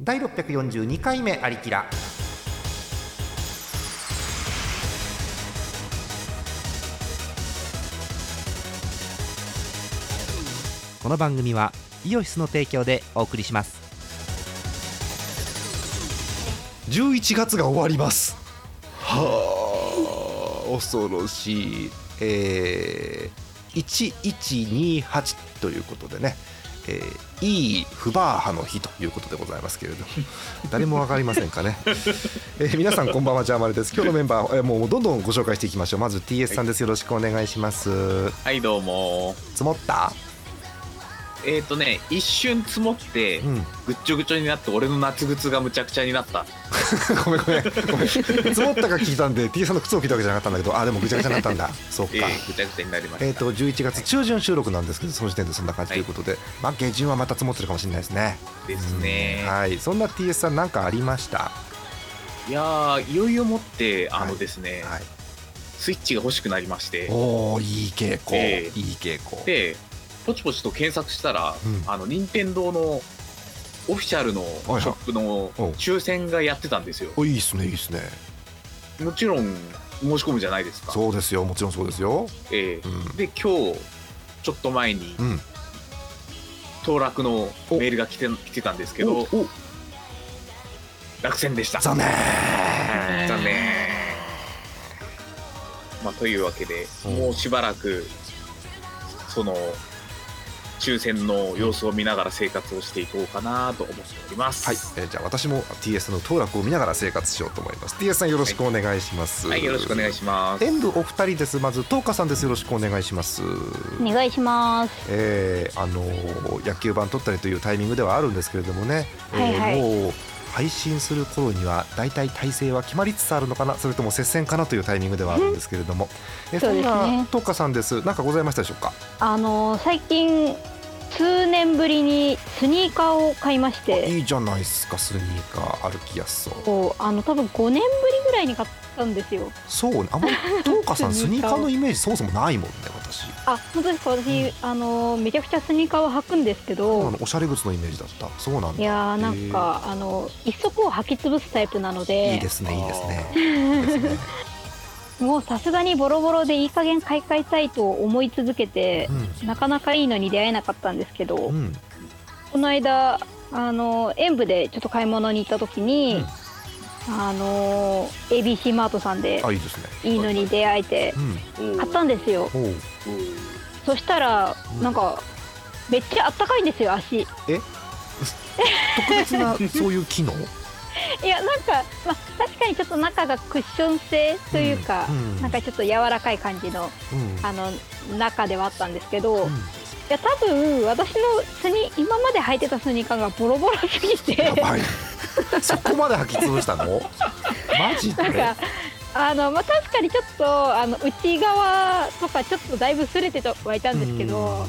第642回目ありきらこの番組はイオシスの提供でお送りします。11月が終わります。はあ恐ろしい。えー、1128ということでねえー、いいフバーハの日ということでございますけれども 誰も分かりませんかね、えー、皆さんこんばんはジャーマルです。今日のメンバー、えー、もうどんどんご紹介していきましょう。まず TS さんです、よろしくお願いします。はいどうも積もった？えっ、ー、とね一瞬積もって、うん、ぐっちょぐちょになって俺の夏靴がむちゃくちゃになった。ごめんごめん。ごめん。積もったか聞いたんで T さんの靴を聞いたわけじゃなかったんだけどあでもぐちゃぐちゃになったんだ。そうか、えー、ぐちゃぐちゃになりました。えっ、ー、と11月中旬収録なんですけどその時点でそんな感じということで、はい、まあ下旬はまた積もってるかもしれないですね。ですね、はい。そんな TS さん何かありました？いやいよいよもってあのですね、はい、はい、スイッチが欲しくなりまして。おおいい傾向、えー、いい傾向。でポチポチと検索したら、うん、あの任天堂のオフィシャルのショップの抽選がやってたんですよ。おいいっすねいいっすね。もちろん申し込むじゃないですか。そうですよもちろんそうですよ。ええーうん、で今日ちょっと前に、うん、当落のメールが来て来てたんですけど落選でした。残念残念。まあ、というわけでもうしばらくその抽選の様子を見ながら生活をしていこうかなと思っております。はい、えー、じゃあ私も TS の当落を見ながら生活しようと思います。TS さんよろしくお願いします。はい、はい、よろしくお願いします。演舞お二人です。まず東花さんです。よろしくお願いします。お願いします。えー、あの野球盤取ったりというタイミングではあるんですけれどもね、はいはい、えー、もう配信する頃には大体体制は決まりつつあるのかなそれとも接戦かなというタイミングではあるんですけれども、えそんな東花さんです。何かございましたでしょうか？あの最近数年ぶりにスニーカーを買いまして。いいじゃないですかスニーカー歩きやすそう。あの多分5年ぶりぐらいに買ったんですよ。そうあんまり東花さん スニーカーのイメージそもそもないもんね私あ本当ですか？私、うん、あのめちゃくちゃスニーカーを履くんですけどおしゃれ靴のイメージだった。そうなんだいやなんかあの一足を履き潰すタイプなので。いいですねいいですね。いいですね。もうさすがにボロボロでいい加減買い替えたいと思い続けて、うん、なかなかいいのに出会えなかったんですけど、うん、この間あの演舞でちょっと買い物に行った時に、うん、あの ABC マートさんでいいのに出会えて買ったんですよ、そしたらなんかめっちゃあったかいんですよ足。え？特別なそういう機能？いやなんか、まあ、確かにちょっと中がクッション性というか、うん、なんかちょっと柔らかい感じの,、あの中ではあったんですけど、いや多分私のスニ今まで履いてたスニーカーがボロボロすぎてやばいそこまで履き潰したの？マジで？なんかあのまあ、確かにちょっとあの内側とかちょっとだいぶすれてはいたんですけど、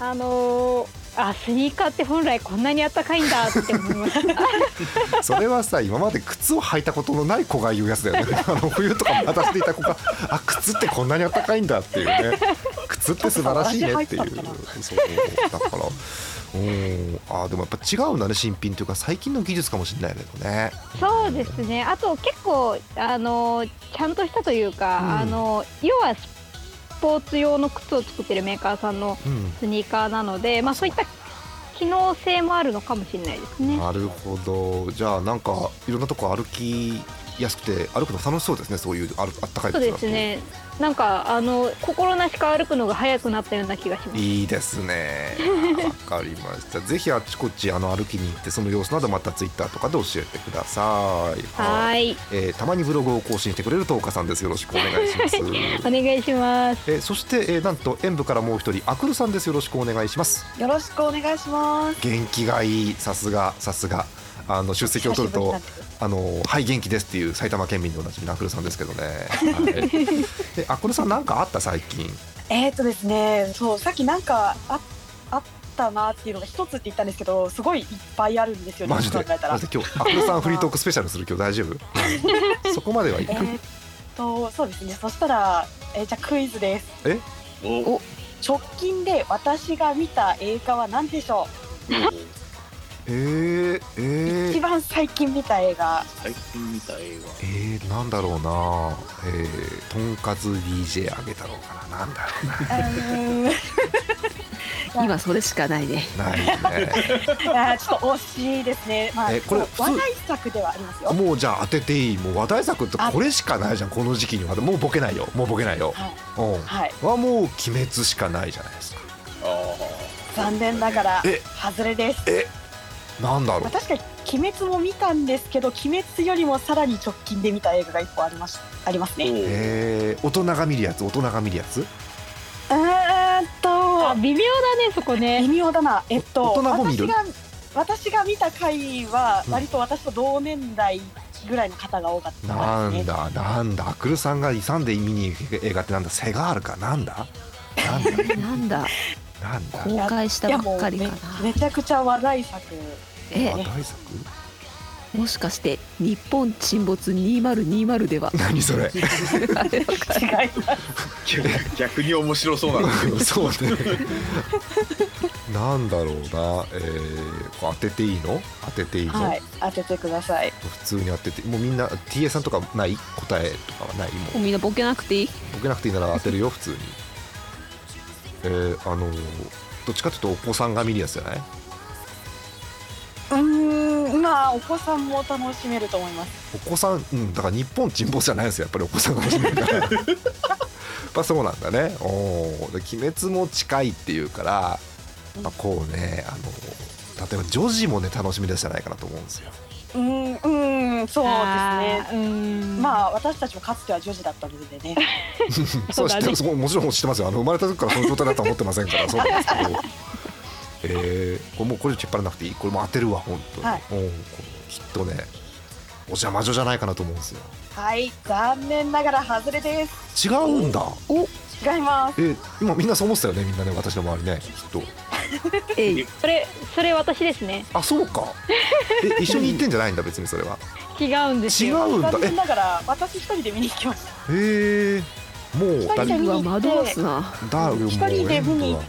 あのーあスニーカーって本来こんなにあったかいんだって思いました。それはさ今まで靴を履いたことのない子が言うやつだよね。あの冬とか渡していた子があ靴ってこんなにあったかいんだっていうね。靴って素晴らしいねっていう そう。だからうん。あでもやっぱ違うんだね新品というか最近の技術かもしれないけどね。そうですね。あと結構あのちゃんとしたというか、うん、あの要はスポーツ用の靴を作ってるメーカーさんのスニーカーなので、うん、まあ、そう。いった機能性もあるのかもしれないですね。なるほど。じゃあなんかいろんなとこ歩きやすくて歩くの楽しそうですねそういうああったかいそうですね。なんかあの心なしか歩くのが早くなったような気がします。いいですね。わかりました。ぜひあちこちあの歩きに行ってその様子などまたツイッターとかで教えてください。はい、えー、たまにブログを更新してくれる東花さんです。よろしくお願いします。お願いします、えー、そして、えー、なんと演舞からもう一人アクルさんです。よろしくお願いします。よろしくお願いします。元気がいい。さすがさすがあの出席を取るとあのはい元気ですっていう埼玉県民のおなじみのアクルさんですけどね。はい、でアクルさんなんかあった最近？えっとですね、そうさっきなんかああったなっていうのが一つって言ったんですけど、すごいいっぱいあるんですよね。マジで？マジで今日アクルさんフリートークスペシャルする今日大丈夫？そこまではいく？えー、とそうですね。そしたら、えー、じゃクイズです。え？お直近で私が見た映画は何でしょう？えー、え一番最近見た映画。最近見た映画。えー、なんだろうな。えー、とんかつ DJ あげたろうかな。なんだろうな。うーん。今それしかないね。ないね。あーちょっと惜しいですね。まあ、えこれ話題作ではありますよ。もうじゃあ当てていい。もう話題作ってこれしかないじゃんこの時期には。もうボケないよ。もうボケないよ。はい、うん。はい、はもう鬼滅しかないじゃないですか。あ残念ながらえ。外れです。えなんだろう。まあ、確かに鬼滅も見たんですけど、鬼滅よりもさらに直近で見た映画が一個あります。ありますあね。う。えー、大人が見るやつ？大人が見るやつ？ーんあと微妙だねそこね。微妙だな。えっと大人も見る？私が私が見た回はうん。割と私と同年代ぐらいの方が多かったですね。なんだなんだ。アクルさんが勇んで見に行く映画ってなんだ？セガールか？なんだ？なんだ？なんだ？なんだ公開したばっかりかな。めめちゃくちゃ話題作。え。話題作？もしかして「日本沈没2020」では？何それ？逆逆に面白そうなんだけど。そうね。なんだろうな。えー、当てていいの？当てていいの、はい、当ててください。普通に当てて。もうみんな TA さんとかない？答えとかはない？もう。もうみんなボケなくていい。ボケなくていいなら当てるよ普通にえー、あのどっちかというとお子さんが見るやつじゃない？うーん、まあお子さんも楽しめると思います。お子さんうんだから日本沈没じゃないんですよやっぱりお子さんが楽しめるから。やっぱそうなんだね。おー。で鬼滅も近いっていうから、まあ、こうねあの例えば女児もね楽しみですじゃないかなと思うんですようーん、うーん、そうですね。うん。まあ私たちもかつては女児だったのでね。そう知ってます。ももちろん知ってますよ。あの生まれた時からその状態だとは思ってませんから そうなんですけど。えー、これもうこれ引っ張らなくていい。これも当てるわ本当に、はい。うんこれきっとねお邪魔女じゃないかなと思うんですよ。はい、残念ながら外れです。違うんだ違います。えー今みんなそう思ってたよねみんなね私の周りねきっと。えい。それそれ私ですね。あそうか。え一緒に行ってんじゃないんだ別にそれは。違うんです違うんだ。え。念ながら私一人で見に行きました。へえ。もう二人で誰うわ惑わすなだ。一人で見に行っ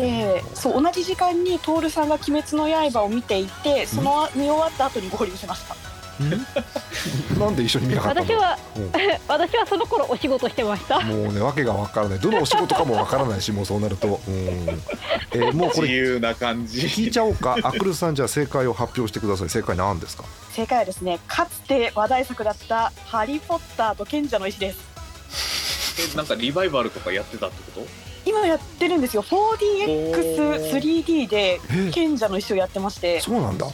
で、そう同じ時間に徹さんが鬼滅の刃を見ていて、その見終わった後に合流しました。なんで一緒に見なかったの？私はうん。私はその頃お仕事してました。もうねわけがわからない。どのお仕事かもわからないしもうそうなると。うん、えーもうこれ自由な感じ。聞いちゃおうか。アクルさんじゃあ正解を発表してください。正解何ですか？正解はですね、かつて話題作だったハリーポッターと賢者の石です。えなんかリバイバルとかやってたってこと？今やってるんですよ。4DX3D でえー。賢者の石をやってまして。そうなんだ。そ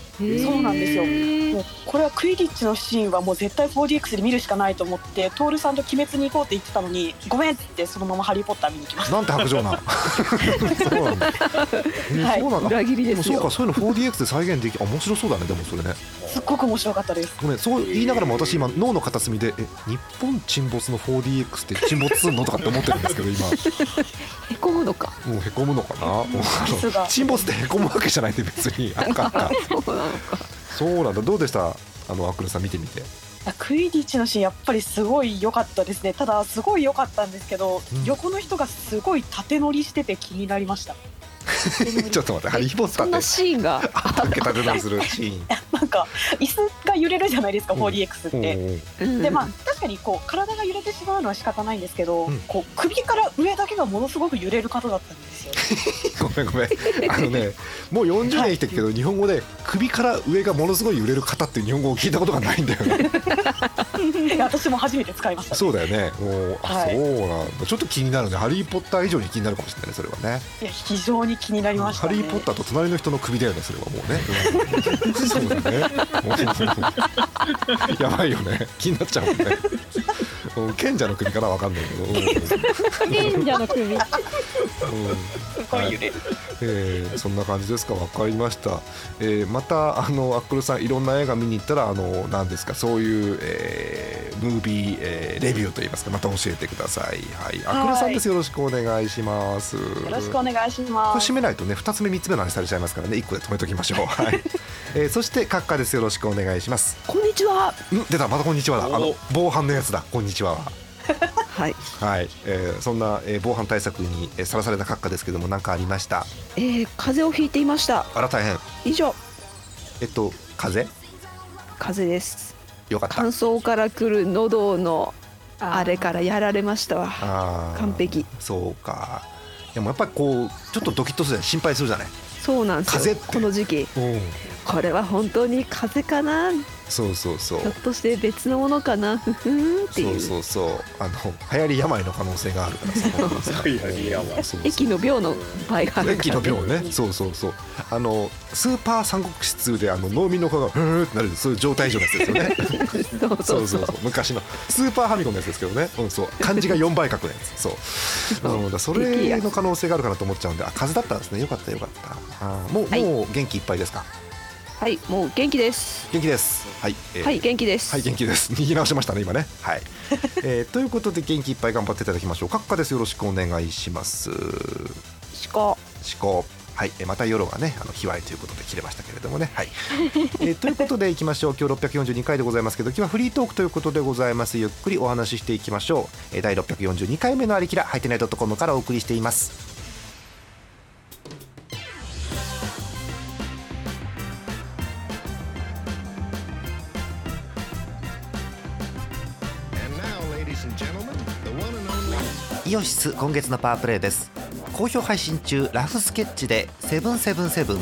うなんですよ。もうこれはクイディッチのシーンはもう絶対 4DX で見るしかないと思って徹さんと鬼滅に行こうって言ってたのにごめんってそのまま「ハリー・ポッター」見に行きましなんて白状な。そうなんだ、そうなんだ。裏切りでもそうかそういうの 4DX で再現できあ面白そうだねでもそれね。たすっごく面白かったです。ごめんそう言いながらも私今脳の片隅でえ日本沈没の 4DX って沈没するの？とかって思ってるんですけど今へこむのか。もうへこむのかな。沈没ってへこむわけじゃないって別に。あかんかそうなのか。そうなんだ。どうでした？あのアクルさん見てみて。クイディッチのシーンやっぱりすごい良かったですね。ただすごい良かったんですけど、うん。横の人がすごい縦乗りしてて気になりました ちょっと待ってハリー・ポッターってシーンが。あったっけ立てたりするシーン。なんか椅子が揺れるじゃないですか、うん。4DX って。うんでまあ確かにこう体が揺れてしまうのは仕方ないんですけど、うん。こう首から上だけがものすごく揺れる方だったんですよ。ごめんごめん。あのねもう40年生きてるけど、日本語で首から上がものすごい揺れる方っていう日本語を聞いたことがないんだよね。私も初めて使いました。そうだよね。もうあ、はい。そうなんだ。ちょっと気になるね。ハリー・ポッター以上に気になるかもしれないねそれはね。いや非常に気になりましたね。ハリー・ポッターと隣の人の首だよねそれはもうね、う んそうだねやばいよね。気になっちゃうもんね。うん賢者の首かなわかんないけど、うん。賢者の首。うん。すごい揺れる。えーそんな感じですか。分かりました、えーまたあのアックルさんいろんな映画見に行ったらあの何ですか。そういう、えームービー、えーレビューといいますか。また教えてください。はい。アックルさんです。よろしくお願いします。よよろしくお願いしこれます。締めないとね2つ目3つ目の話されちゃいますからね。1個で止めときましょう。はい、えーそして閣下です。よろしくお願いします。こんにちは。ん出た。またこんにちはだ。あのお。防犯のやつだ。こんにちは。は はい、はい、えーそんな、えー防犯対策にえーさらされた閣下ですけども何かありました？えー、風邪をひいていました。あら大変。以上。えっと風風邪です。よかった。乾燥からくる喉のあれからやられましたわ。完璧。そうか。でもやっぱりこうちょっとドキッとするじゃない心配するじゃない。そうなんですよ。風邪って。この時期。う。んこれは本当に風邪かなそうそうそう。ひょっとして別のものかな？ふふんっていう。そうそうそう。あの流行り病の可能性があるからさ 流行り病。そうそう。駅の病の場合がある駅から、の病ね。そうそうそう。あのスーパー三国志2であの農民の子がふーってなるそういう状態以上のやつですよね。そうそそう。うそうそうそう。昔のスーパーファミコンのやつですけどね、うん、そう。漢字が4倍書くのやつ。そう、うん、だそれの可能性があるかなと思っちゃうんであ風邪だったんですね。よかったよかった。あーもう、はい。もう元気いっぱいですか？はいもう元気です。元気です。はい、えーはい元気です。はい元気です。握り直しましたね今ね。はい、えー ということで元気いっぱい頑張っていただきましょう。閣下です。よろしくお願いします。思考思考はい、えーまた夜がねあの卑猥ということで切れましたけれどもね。はい、えーということでいきましょう。今日642回でございますけど今日はフリートークということでございます。ゆっくりお話ししていきましょう、えー第642回目のありきらハイテナイドットコムからお送りしていますイオシス今月のパワープレイです。好評配信中ラフスケッチでセブンセブンセブン。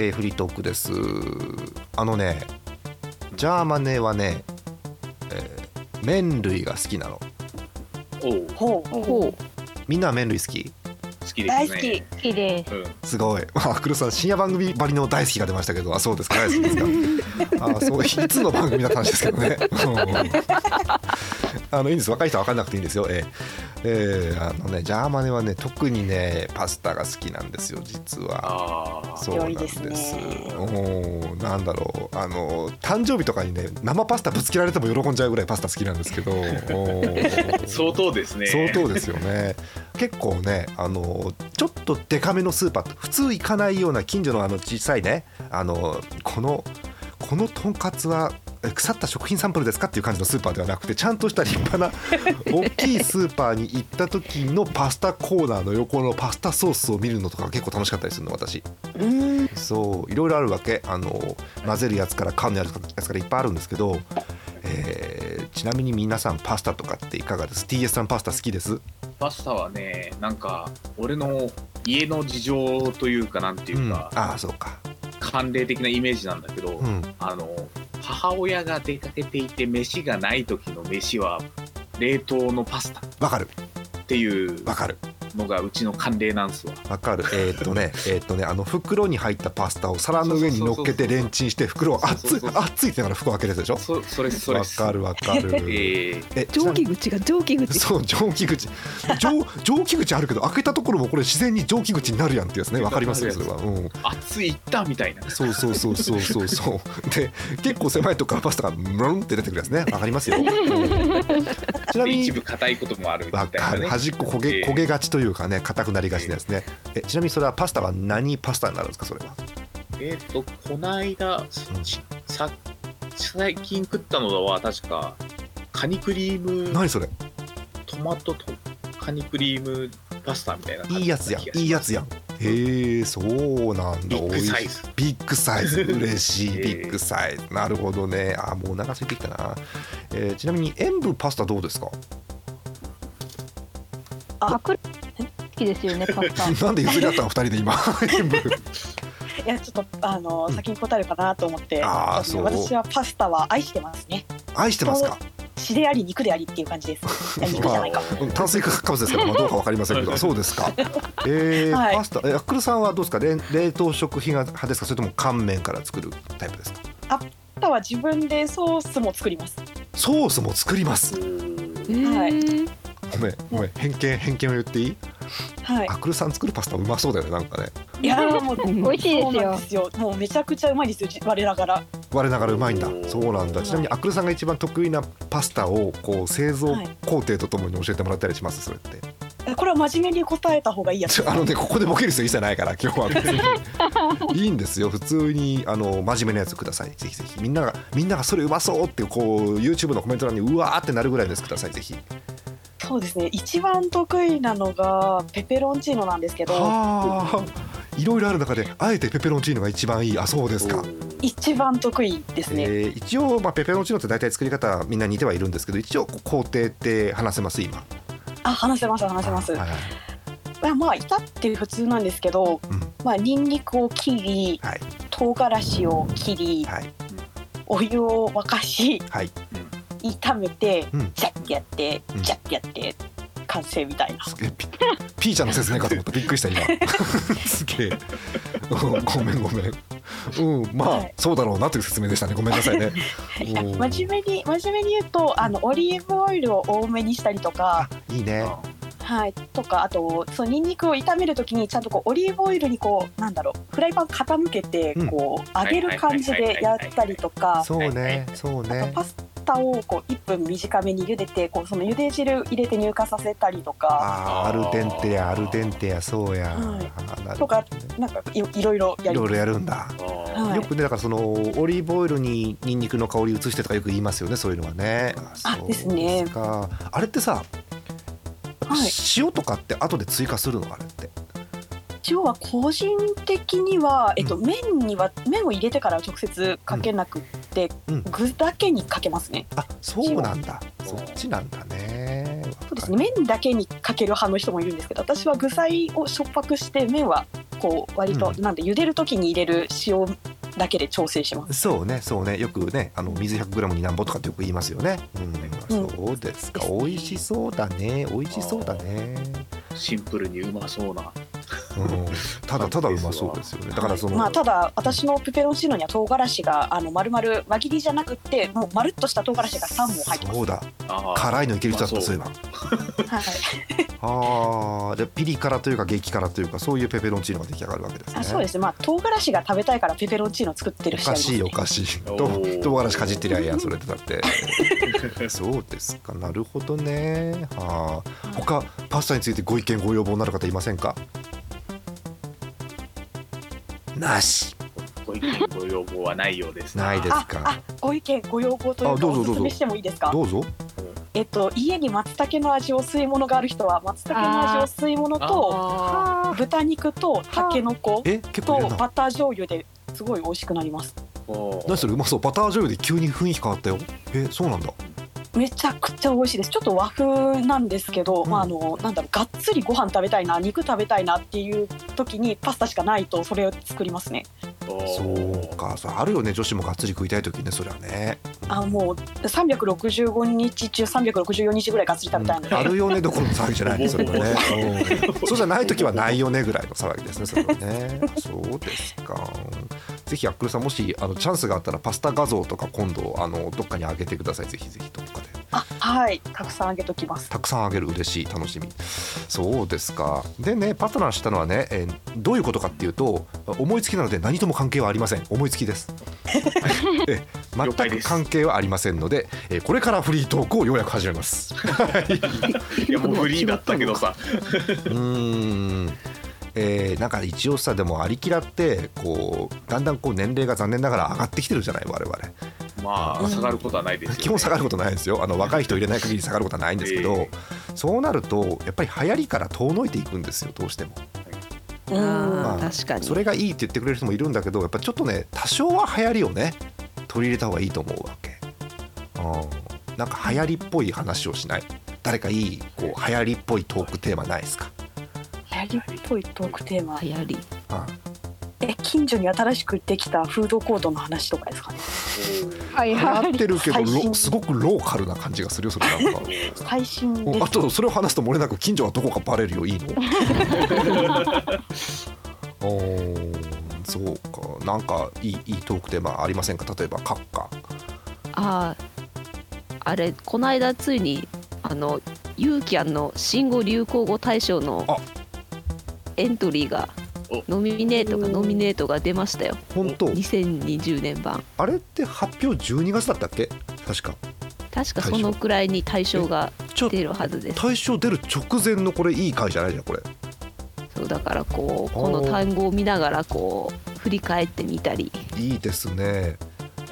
えーフリートークです。あのねジャーマネはね、えー麺類が好きなの。おう。ほう。ほう。みんなは麺類好き？好きですね。大好き。好きですうん。すごい。あ、黒さん深夜番組ばりの大好きが出ましたけど、あ、そうですか、大好きですか。あ、そう、いつの番組だった話ですけどね。うん。あのいいんです。若い人は分かんなくていいんですよ。えーえーあのね、ジャーマネはね、特にね、パスタが好きなんですよ、実は。ああそうなんです。ですねおーなんだろう、あの誕生日とかにね、生パスタぶつけられても喜んじゃうぐらいパスタ好きなんですけど。相当ですね相当ですよね結構ねあのちょっとデカめのスーパー普通行かないような近所のあの小さいねあのこのこのとんかつはえ腐った食品サンプルですかっていう感じのスーパーではなくてちゃんとした立派な 大きいスーパーに行った時のパスタコーナーの横のパスタソースを見るのとかが結構楽しかったりするの私。うん。そういろいろあるわけ。あの混ぜるやつから缶のやつからいっぱいあるんですけど、えーちなみに皆さんパスタとかっていかがです？TS さんパスタ好きです？パスタはねなんか俺の家の事情というかなんていうか、ああそうか慣例的なイメージなんだけど、うん。あの母親が出かけていて飯がない時の飯は冷凍のパスタっわかる。ていうわかるのがうちの慣例なんですわ。わかる。えーっとね えーっとねあの袋に入ったパスタを皿の上に乗っけてレンチンして袋を熱い熱いって言いながら袋を開けるやつでしょ？そそれそれわかるわかる。えー。え蒸気口が蒸気口。そう蒸気口。蒸蒸気口あるけど開けたところもこれ自然に蒸気口になるやんってやつね。わかりますよそれは。うん。熱いったみたいな。そうそうそうそうそう。そ うで結構狭いとこからパスタがムルンって出てくるやつね。わかりますよ、うんちなみにで一部硬いこともあるみたいな、わかる。ね、端っこ焦げえー。焦げがちというかね硬くなりがちなやつね。えちなみにそれはパスタは何パスタになるんですかそれは？えっ、とこないだしさ最近食ったのは確かカニクリーム何それ？トマトとカニクリームパスタみたいな感じいいやつやんいいやつやん。へえそうなんだ。ビッグサイズ。ビッグサイズ。嬉しいえー。ビッグサイズ。なるほどね。あもうお腹空いてきたな、えーちなみに塩分パスタどうですか？アクル好きですよね パスタなんで譲り合ったの二人で今？いやちょっとあの、先に答えるかなと思ってあーそう。私はパスタは愛してますね。愛してますか？血であり肉でありっていう感じです。肉じゃないか、まあ、炭水化物ですから、まあ、どうかわかりませんけど。そうですか。えーはい。パスタえアックルさんはどうですか？冷冷凍食品派ですか？それとも乾麺から作るタイプですか？パスタは自分でソースも作ります。ソースも作ります。えはい。ーごめんごめん。偏見偏見を言っていい？はい。アックルさん作るパスタうまそうだよねなんかね。いやーもう 美味しいですそうなんよですよ。もうめちゃくちゃうまいですよじ我ながら。我ながらうまいんだ。そうなんだ。ちなみにアックルさんが一番得意なパスタをこう製造はい工程とともに教えてもらったりします？それって。えこれは真面目に答えた方がいいや。つ あのねここでボケる人一切ないから今日は。別 にいいんですよ。普通にあの真面目なやつください。ぜひぜひ。みんながみんながそれうまそうってこう YouTube のコメント欄にうわーってなるぐらいのやつください。ぜひそうですね。一番得意なのがペペロンチーノなんですけど。はあ。いろいろある中であえてペペロンチーノが一番いい。あそうですか、一番得意ですね、えー一応、まあ、ペペロンチーノって大体作り方みんな似てはいるんですけど一応工程って話せます今。あ話せます話せます、はいはいまあまあ至って普通なんですけど、うん。まあニンニクを切りはい。唐辛子を切りはい。お湯を沸かしはい炒めて、うん。ジャッてやってうん。ジャッてやって完成みたいな、すげえピピーちゃんの説明かと思った。びっくりした今。すげえ。うんごめんごめん。うんまあ、はい。そうだろうなという説明でしたね。ごめんなさいね。いや真面目に真面目に言うとあのオリーブオイルを多めにしたりとか。あいいね。はい。とかあとそのニンニクを炒めるときにちゃんとこうオリーブオイルにこうなんだろうフライパン傾けてうん。こう揚げる感じでやったりとか。そうねそうあとねパスタをこう1分短めに茹でてこうその茹で汁入れて乳化させたりとか。あーアルデンテやアルデンテやそうや、はい。とかなんかいいろいろやいろいろやるんだ。はい。よくねだからそのオリーブオイルにニンニクの香り移してとかよく言いますよねそういうのはね。あそうですねか。あれってさ、はい。塩とかって後で追加するの？あれって。塩は個人的には、えっと、麺には麺を入れてから直接かけなくって、うん。具だけにかけますね。あそうなんだ。そっちなんだね。そうですね。麺だけにかける派の人もいるんですけど私は具材をしょっぱくして麺はこう割と、うん。なんで茹でる時に入れる塩だけで調整します。そうねそうね。よくねあの水 100g になんぼとかってよく言いますよね、うん。うん。そうですか。美味しそうだね。美味しそうだね、シンプルにうまそうな。うん、ただただうまそうですよね。だからその、まあ、ただ私のペペロンチーノには唐辛子があの丸々輪切りじゃなくってもうまるっとした唐辛子が3本入ってます。そうだ。辛いのいける人だったまあそういえばはい、ああでピリ辛というか激辛というかそういうペペロンチーノが出来上がるわけですね。あそうですね。まあ唐辛子が食べたいからペペロンチーノ作ってるおかしいおしかしい。唐辛子かじってりゃいいやんそれでだって。そうですか。なるほどね。はあ他パスタについてご意見ご要望のある方いませんか？なし。ご意見ご要望はないようです。あないですか？あご意見ご要望というかあどうぞどうぞ。おすすめしてもいいですか？どうぞ。えっと家に松茸の味を吸い物がある人は松茸の味を吸い物とあ豚肉とタケノコえ結構入れるなとバター醤油ですごい美味しくなります。ー。何それ？うまそう。バター醤油で急に雰囲気変わったよ。えそうなんだめちゃくちゃ美味しいです。ちょっと和風なんですけど、うん。まああのなんだろうがっつりご飯食べたいな肉食べたいなっていう時にパスタしかないとそれを作りますね。おそーうか。そうあるよね。女子もがっつり食いたい時ねそりゃね。あもう365日中364日ぐらいがっつり食べたいので、あるよねどころの騒ぎじゃないねそれはね、う。んそうじゃない時はないよねぐらいの騒ぎですねそれはね。そうですか。ぜひアックルさんもしあのチャンスがあったらパスタ画像とか今度あのどっかに上げてください。ぜひぜひどっかで。あはい。たくさんあげときます。たくさんあげる嬉しい楽しみ。そうですか。でねパートナーしたのはね、えーどういうことかっていうと思いつきなので何とも関係はありません。思いつきです。え全く関係はありませんので、えーこれからフリートークをようやく始めます。いやもうフリーだったけどさ。うーんえーなんか一応さでもアリキラってこうだんだんこう年齢が残念ながら上がってきてるじゃない我々。まあ下がることはないですよ、ね、基本下がることないですよ。あの若い人入れない限り下がることはないんですけど、えそうなるとやっぱり流行りから遠のいていくんですよどうしても。うん。あまあー確かに。それがいいって言ってくれる人もいるんだけどやっぱちょっとね多少は流行りをね取り入れた方がいいと思うわけ。うん。なんか流行りっぽい話をしない。誰かいいこう流行りっぽいトークテーマないですか？流行りっぽいトークテーマ。流行り。あえ近所に新しくできたフードコートの話とかですかね。はい流はい。行ってるけどすごくローカルな感じがするよそれなんか最新あとそれを話すと漏れなく近所はどこかバレるよいいの？おーそうか。なんかいいいいトークテーマありませんか？例えば閣下あああれこの間ついにあのユーキャンの新語・流行語大賞のあエントリーがお。ノミネートがノミネートが出ましたよ。本当？2020年版。あれって発表12月だったっけ？確か。確かそのくらいに大賞がちょ出るはずです。大賞出る直前のこれいい回じゃないじゃんこれ。そうだからこうこの単語を見ながらこう振り返ってみたり。いいですね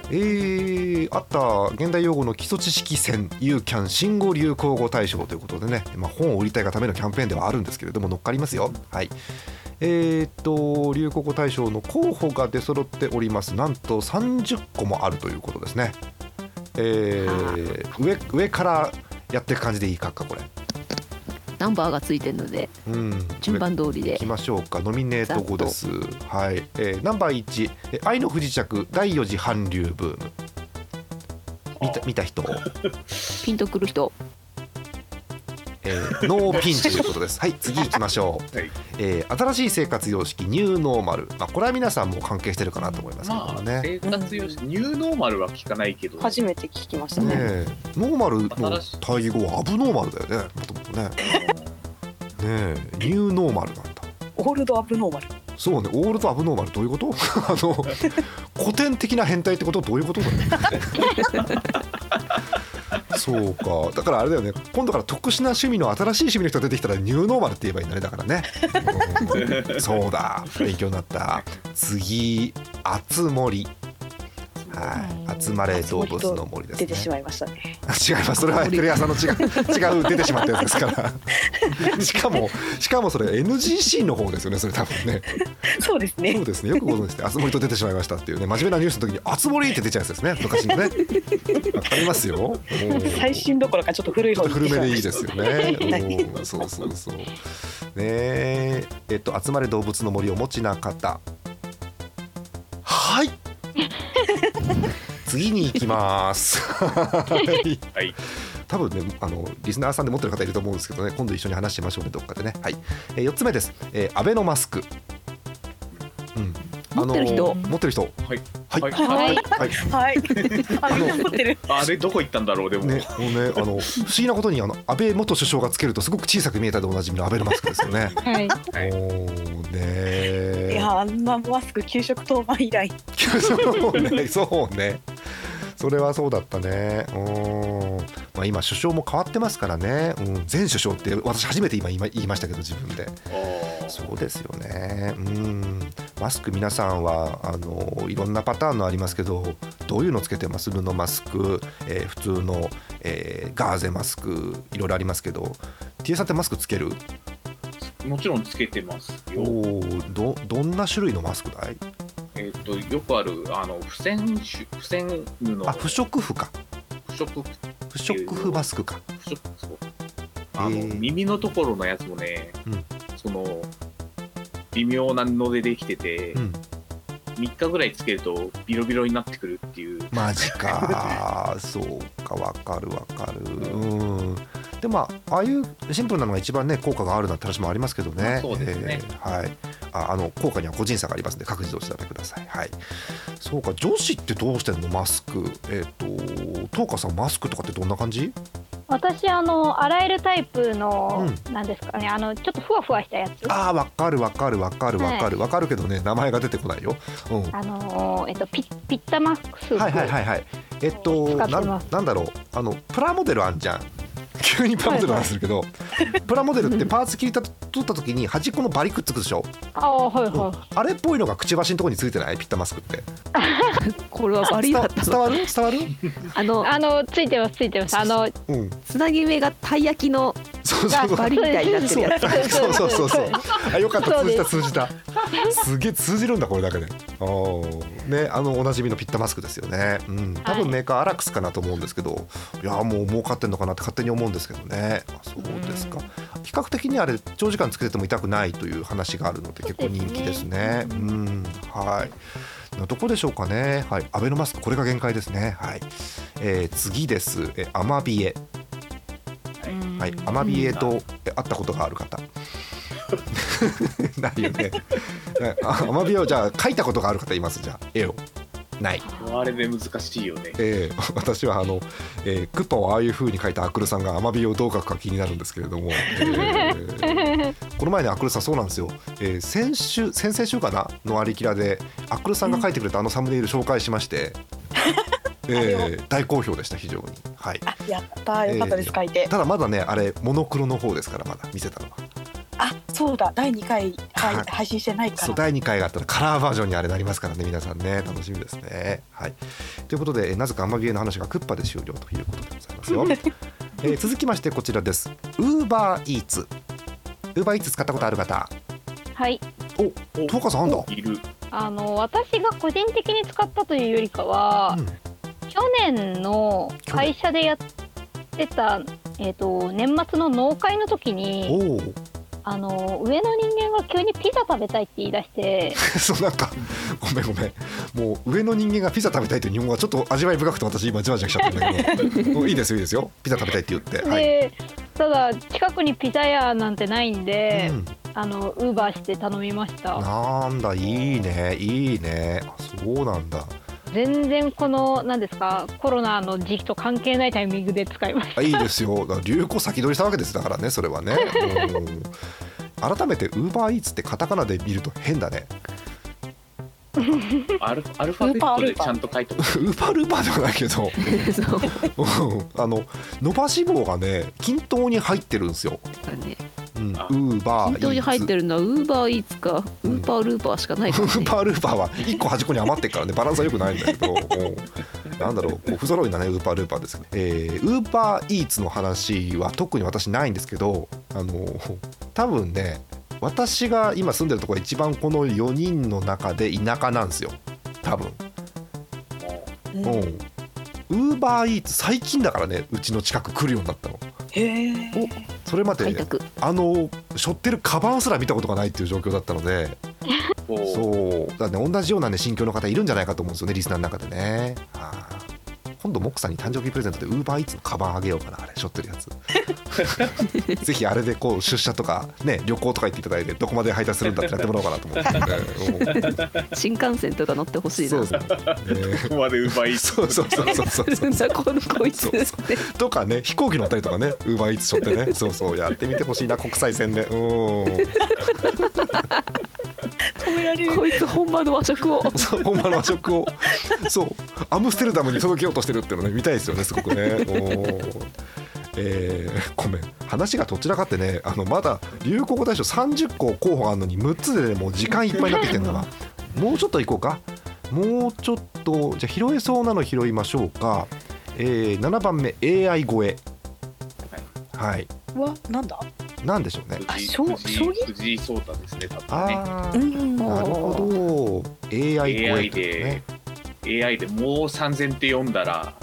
えー、あった現代用語の基礎知識戦 u キャン新語・流行語大賞ということでね、まあ、本を売りたいがためのキャンペーンではあるんですけれども乗っかりますよ。はい。えー、っと流行語大賞の候補が出揃っております。なんと30個もあるということですね。えー、上上からやっていく感じでいいかっかこれナンバーがついてるのでうん。順番通りで。いきましょうか。ノミネート後です。はい、えー、ナンバー1え愛の不時着第4次韓流ブーム。見た見た人、ピンとくる人えー、ノーピンということです。はい次行きましょう、はい。えー新しい生活様式ニューノーマル、まあ、これは皆さんも関係してるかなと思いますけどまあ生活用紙ニューノーマルは聞かないけど。初めて聞きましたね。ねえノーマルの新しい。対義語はアブノーマルだよね。もともとね。ねえニューノーマルなんだ。オールドアブノーマル。そうねオールドアブノーマル。どういうこと？あの古典的な変態ってこと？どういうことだね そうか。だからあれだよね。今度から特殊な趣味の新しい趣味の人が出てきたらニューノーマルって言えばいいんだね。だからね、うん。そうだ。勉強になった。次あつ森はい。集まれ動物の森ですね。出てしまいましたね。違います。それはテレ朝の違う違う出てしまったやつですから。しかもしかもそれ NGC の方ですよねそれ多分ね。そうですね。そうですね。よくご存知であつ森と出てしまいましたっていうね真面目なニュースの時にあつ森って出ちゃうやつですね昔のね。わかりますよ。最新どころかちょっと古い方古めでいいですよね。そうそうそう。ねえ、えっと集まれ動物の森をお持ちな方。次に行きます。はい。はい。多分ねあのリスナーさんで持ってる方いると思うんですけどね今度一緒に話しましょうねどっかでね。はい、えー、4つ目です、えー、アベノマスク、うん、持ってる人？あのー持ってる人。はい。はい。はい。はい。はい。はい。あみんな持ってる。あれどこ行ったんだろう？でも、ね、もうね、あの不思議なことにあの安倍元首相がつけるとすごく小さく見えたでおなじみのアベノマスクですよね。はい。はい。おーね。いやあんなマスク給食当番以来。そうね、そうね。それはそうだったね。うん。まあ今首相も変わってますからね。うん、前首相って私初めて今今言いましたけど自分で。そうですよね。うん。マスク皆さんはあのいろんなパターンのありますけど、どういうのつけてます？布マスク、えー普通の、えーガーゼマスクいろいろありますけど、T さんってマスクつける？もちろんつけてますおよお、どどんな種類のマスクだい？えっ、とよくあるあの付箋種付箋布あ、不織布か。不織不織布マスクか。不織そうあの、へー耳のところのやつもね、うんその微妙な布でできてて、うん。3日ぐらいつけるとビロビロになってくるっていう。マジか。そうかわかるわかる。うん。でまあああいうシンプルなのが一番ね効果があるなんて話もありますけどね。そうですね。えーはい。ああの効果には個人差がありますので各自お調べくださいはい。そうか女子ってどうしてんの？マスク。えっ、と東花さんマスクとかってどんな感じ？私あの洗えるタイプの、うなんですかねあのちょっとふわふわしたやつ。あーわかるわかるわかるわかる。わかるけどね名前が出てこないよ。うん。あのーえっとピッピッタマックスはいはいはいはい。えっと使っなんだろう。あのプラモデルあんじゃん急にプラモデルの話するけど、プラモデルってパーツ切りた取った時に端っこのバリくっつくでしょ、ああはいはあれっぽいのがくちばしのところについてない？ピッタマスクって。これはバリだった伝わる？伝わる？あのいあのついてますついてます。あのうん。つなぎ目がたい焼きのそうそうそうみたいになってるやつそうそうそうそう。あよかった通じた通じた。すげえ通じるんだこれだけで。おねあのおなじみのピッタマスクですよね。うん多分メーカーアラックスかなと思うんですけど、い、やもう儲かってんのかなって勝手に思うんですけどね。あそうですか。比較的にあれ長時間つけてても痛くないという話があるので結構人気ですね。うんはい。どこでしょうかね。はい。アベノマスクこれが限界ですね。はい。えー、次です。えアマビエ。はい、アマビエと会ったことがある方。ないよね。アマビエをじゃあ描いたことがある方います？じゃあ絵を。ない。あれで難しいよね。えー、私はあの、えー、クッパをああいう風に描いたアクルさんがアマビエをどう描くか気になるんですけれども、えーこの前ねアクルさんそうなんですよ、えー、先週先々週かな？のアリキラでアクルさんが描いてくれたあのサムネイル紹介しまして、えー、大好評でした非常に。はい。あやったーよかったです、書いて。ただまだねあれモノクロの方ですからまだ見せたのは。あそうだ。第2回、はいはい。配信してないから。そう第2回があったらカラーバージョンにあれなりますからね皆さんね。楽しみですね。はい。ということでえーなぜかアマビエの話がクッパで終了ということでございますよ、えー続きましてこちらです。ウーバーイーツ。ウーバーイーツ使ったことある方。はい。おトカさんあんだ。いる。あの私が個人的に使ったというよりかは、うん去年の会社でやってた、えー、と年末の農会の時にあの上の人間が急にピザ食べたいって言い出して そうなんかごめんごめん。もう上の人間がピザ食べたいという日本語がちょっと味わい深くて私今じわじわきちゃったんだけど。いいですよいいですよ。ピザ食べたいって言って。はい、でただ近くにピザ屋なんてないんで、うん。あのウーバーして頼みました。なんだいいねいいね。あそうなんだ全然この何ですかコロナの時期と関係ないタイミングで使いましたあいいですよ。流行先取りしたわけですだからねそれはね。うん。改めてウーバーイーツってカタカナで見ると変だね。アルアルファベットでちゃんと書いて ウーパールーパーではないけど。あの伸ばし棒がね均等に入ってるんですよ、ウあーバーに入ってるのはウーバーイーツかウーパールーパーしかないからね。ウーパールーパーは1個端っこに余ってっからね。バランスは良くないんだけど。う んなんだろうこう不揃いなねウーパールーパーですね。えーウーバーイーツの話は特に私ないんですけどあの多分ね私が今住んでるところが一番この4人の中で田舎なんですよ。多分。うん。うん。ウーバーイーツ最近だからねうちの近く来るようになったのそれまであの背負ってるカバンすら見たことがないっていう状況だったので。そう。だね同じようなね心境の方いるんじゃないかと思うんですよねリスナーの中でね。あー今度モックさんに誕生日プレゼントでウーバーイーツのカバンあげようかなあれ背負ってるやつ。ぜひあれでこう出社とかね旅行とか行っていただいてどこまで配達するんだってやってもらおうかなと思って。るんで新幹線とか乗ってほしいな。そうそう、ねここまで奪いそうそうそうそう。そうするんだこのこいつそうそって。とかね飛行機乗ったりとかねウーバーイーツ背負ってね。そうそうやってみてほしいな国際線で。うん止められる。こいつ本場の和食を。そう本場の和食を。そう。アムステルダムに届けようとしてるっていうのね見たいですよねすごくね。えーごめん。話がどちらかってねあのまだ流行語大賞30個候補があるのに6つでねもう時間いっぱいになってきてるんだな もうちょっと行こうか。もうちょっとじゃあ拾えそうなの拾いましょうか、えー7番目 AI 超え。はい。わなんだ？なんでしょうね。あ藤井将棋？藤井聡太ですね多分ね。あー。うん。なるほど。AI 超え AI というね。で AI でもう3000って読んだら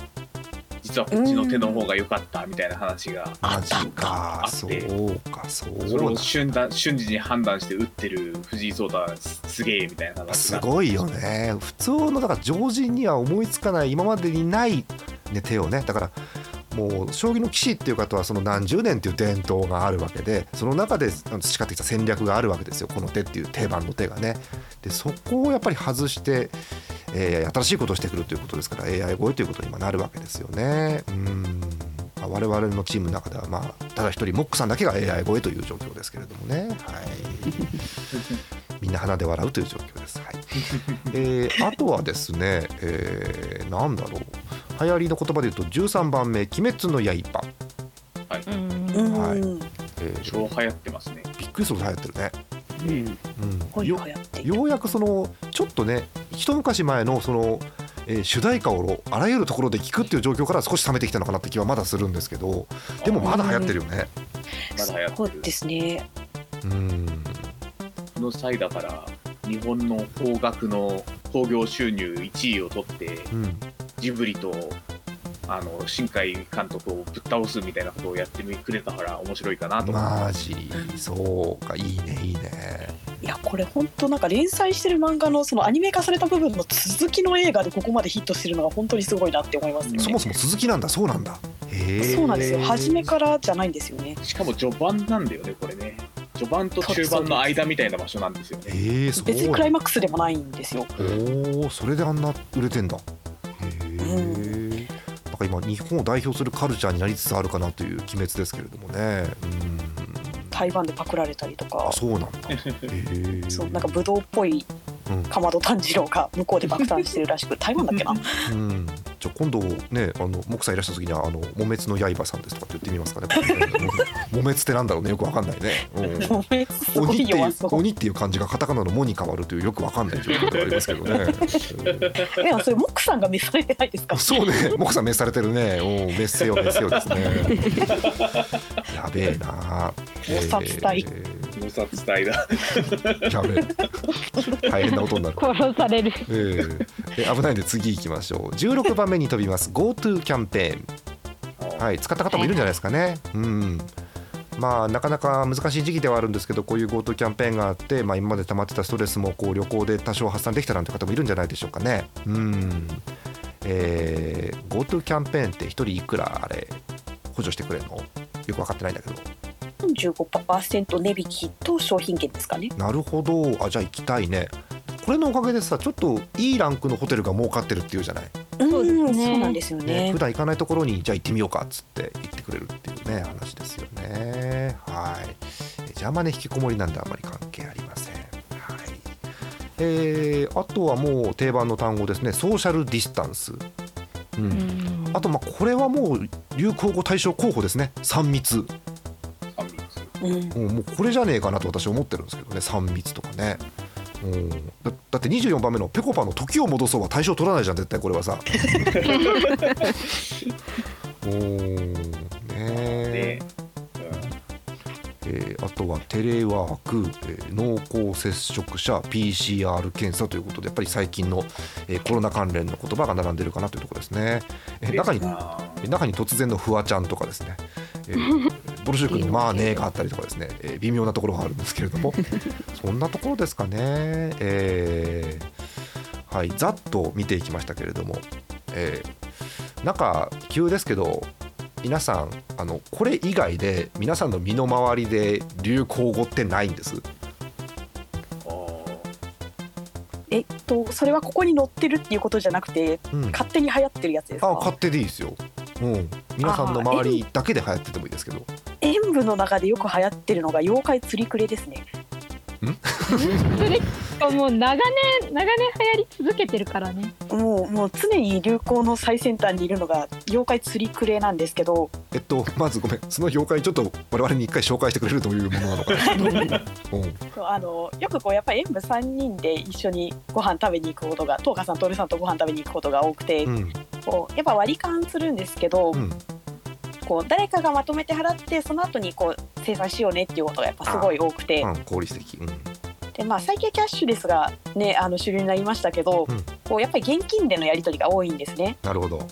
実はこっちの手の方が良かったみたいな話があっそうてかそうそれを瞬だ瞬時に判断して打ってる藤井聡太はすすげえみたいな話が。すごいよね。普通のだから常人には思いつかない今までにない、ね、手をね。だからもう将棋の棋士っていう方はその何十年っていう伝統があるわけでその中で培ってきた戦略があるわけですよ。この手っていう定番の手がね。でそこをやっぱり外して、えー新しいことをしてくるということですから AI 超えということに今なるわけですよね。うん。我々のチームの中ではまあただ一人モックさんだけが AI 超えという状況ですけれどもね。はい。みんな鼻で笑うという状況です。はい。えーあとはですね、えーなんだろう。流行りの言葉で言うと13番目「鬼滅の刃。はい。うん」えー超流行ってますね。びっくりするほど流行ってるね。うん。うん、よようやくそのちょっとね一昔前のその、えー主題歌をあらゆるところで聴くっていう状況から少し冷めてきたのかなって気はまだするんですけどでもまだ流行ってるよね。まだ流行ってる。そうですね。うん。この際だから日本の邦楽の興行収入1位を取ってうん。ジブリとあの新海監督をぶっ倒すみたいなことをやってくれたから面白いかなと思ってマジ？そうかいいねいいね。いやこれ本当なんか連載してる漫画のそのアニメ化された部分の続きの映画でここまでヒットしてるのが本当にすごいなって思いますよね。そもそも続きなんだそうなんだ。へえそうなんですよ。初めからじゃないんですよね。しかも序盤なんだよねこれね序盤と中盤の間みたいな場所なんですよね。へえそう別にクライマックスでもないんですよ。おおそれであんな売れてんだ。へえ、なんか今日本を代表するカルチャーになりつつあるかなという鬼滅ですけれどもね。うん。台湾でパクられたりとか。あそうなんだ。へ えそうなんかブドウっぽいうんかまど炭治郎が向こうで爆誕してるらしく台湾だっけな？うん、じゃあ今度ねあの木さんいらっした時にはあの「木滅の刃さんです」とかって言ってみますかね。木滅ってなんだろうねよくわかんないね、鬼っていう弱そう鬼っていう漢字がカタカナの「モ」に変わるというよくわかんない状況ではありますけどね、いやそれモックさんが召されてないですかうんそうね木さん召されてるねお滅せよ滅せよですねやべえなお札隊え無殺隊だやべえ大変な音になる殺されるえーえ危ないんで次行きましょう16番目に飛びます GoTo キャンペーンはい、使った方もいるんじゃないですかね。うんまあ、なかなか難しい時期ではあるんですけどこういう GoTo キャンペーンがあって、まあ、今まで溜まってたストレスもこう旅行で多少発散できたなんて方もいるんじゃないでしょうかね。うんえー、GoTo キャンペーンって1人いくらあれ補助してくれるのよく分かってないんだけど45%値引きと商品券ですかね。なるほど。あじゃあ行きたいね。これのおかげでさちょっといいランクのホテルが儲かってるっていうじゃない？そうですね。んそうなんですよね、ね普段行かないところにじゃあ行ってみようかっつって行ってくれるっていうね話ですよね。はい。え邪魔ね引きこもりなんであんまり関係ありません。はい。えー、あとはもう定番の単語ですね。ソーシャルディスタンス。うん。あとまあこれはもう流行語大賞候補ですね。3密三密うん。もうこれじゃねえかなと私は思ってるんですけどね3密とかね。うん、だだって24番目のぺこぱの「時を戻そう」は対象取らないじゃん絶対これはさ。お ーねえ。ね。えーあとはテレワーク、えー濃厚接触者 PCR 検査ということでやっぱり最近の、えーコロナ関連の言葉が並んでるかなというところですね。えー中に中に突然のフワちゃんとかですね、えーボルシュークのまあねーがあったりとかですね、えー微妙なところがあるんですけれども。そんなところですかね、えーはいざっと見ていきましたけれども、えーなんか急ですけど皆さんあのこれ以外で皆さんの身の回りで流行語ってないんですえっとそれはここに載ってるっていうことじゃなくてうん、勝手に流行ってるやつですか？あ勝手でいいですよ、うん、皆さんの周りだけで流行っててもいいですけど。演舞の中でよく流行ってるのが妖怪釣りくれですねそれもう長年長年流行り続けてるからね。もうもう常に流行の最先端にいるのが妖怪釣りくれなんですけど。えっとまずごめん。その業界ちょっと我々に一回紹介してくれるというものなのかな、うん、あのよくこうやっぱり演舞3人で一緒にご飯食べに行くことが東花さん徹さんとご飯食べに行くことが多くて、うん。こうやっぱ割り勘するんですけど、うんこう誰かがまとめて払ってその後にこう生産しようねっていうことがやっぱすごい多くて。うん、効率的、うん、で、まあ、最近キャッシュレスが、ね、あの主流になりましたけど、うん。こうやっぱり現金でのやり取りが多いんですね。なるほど。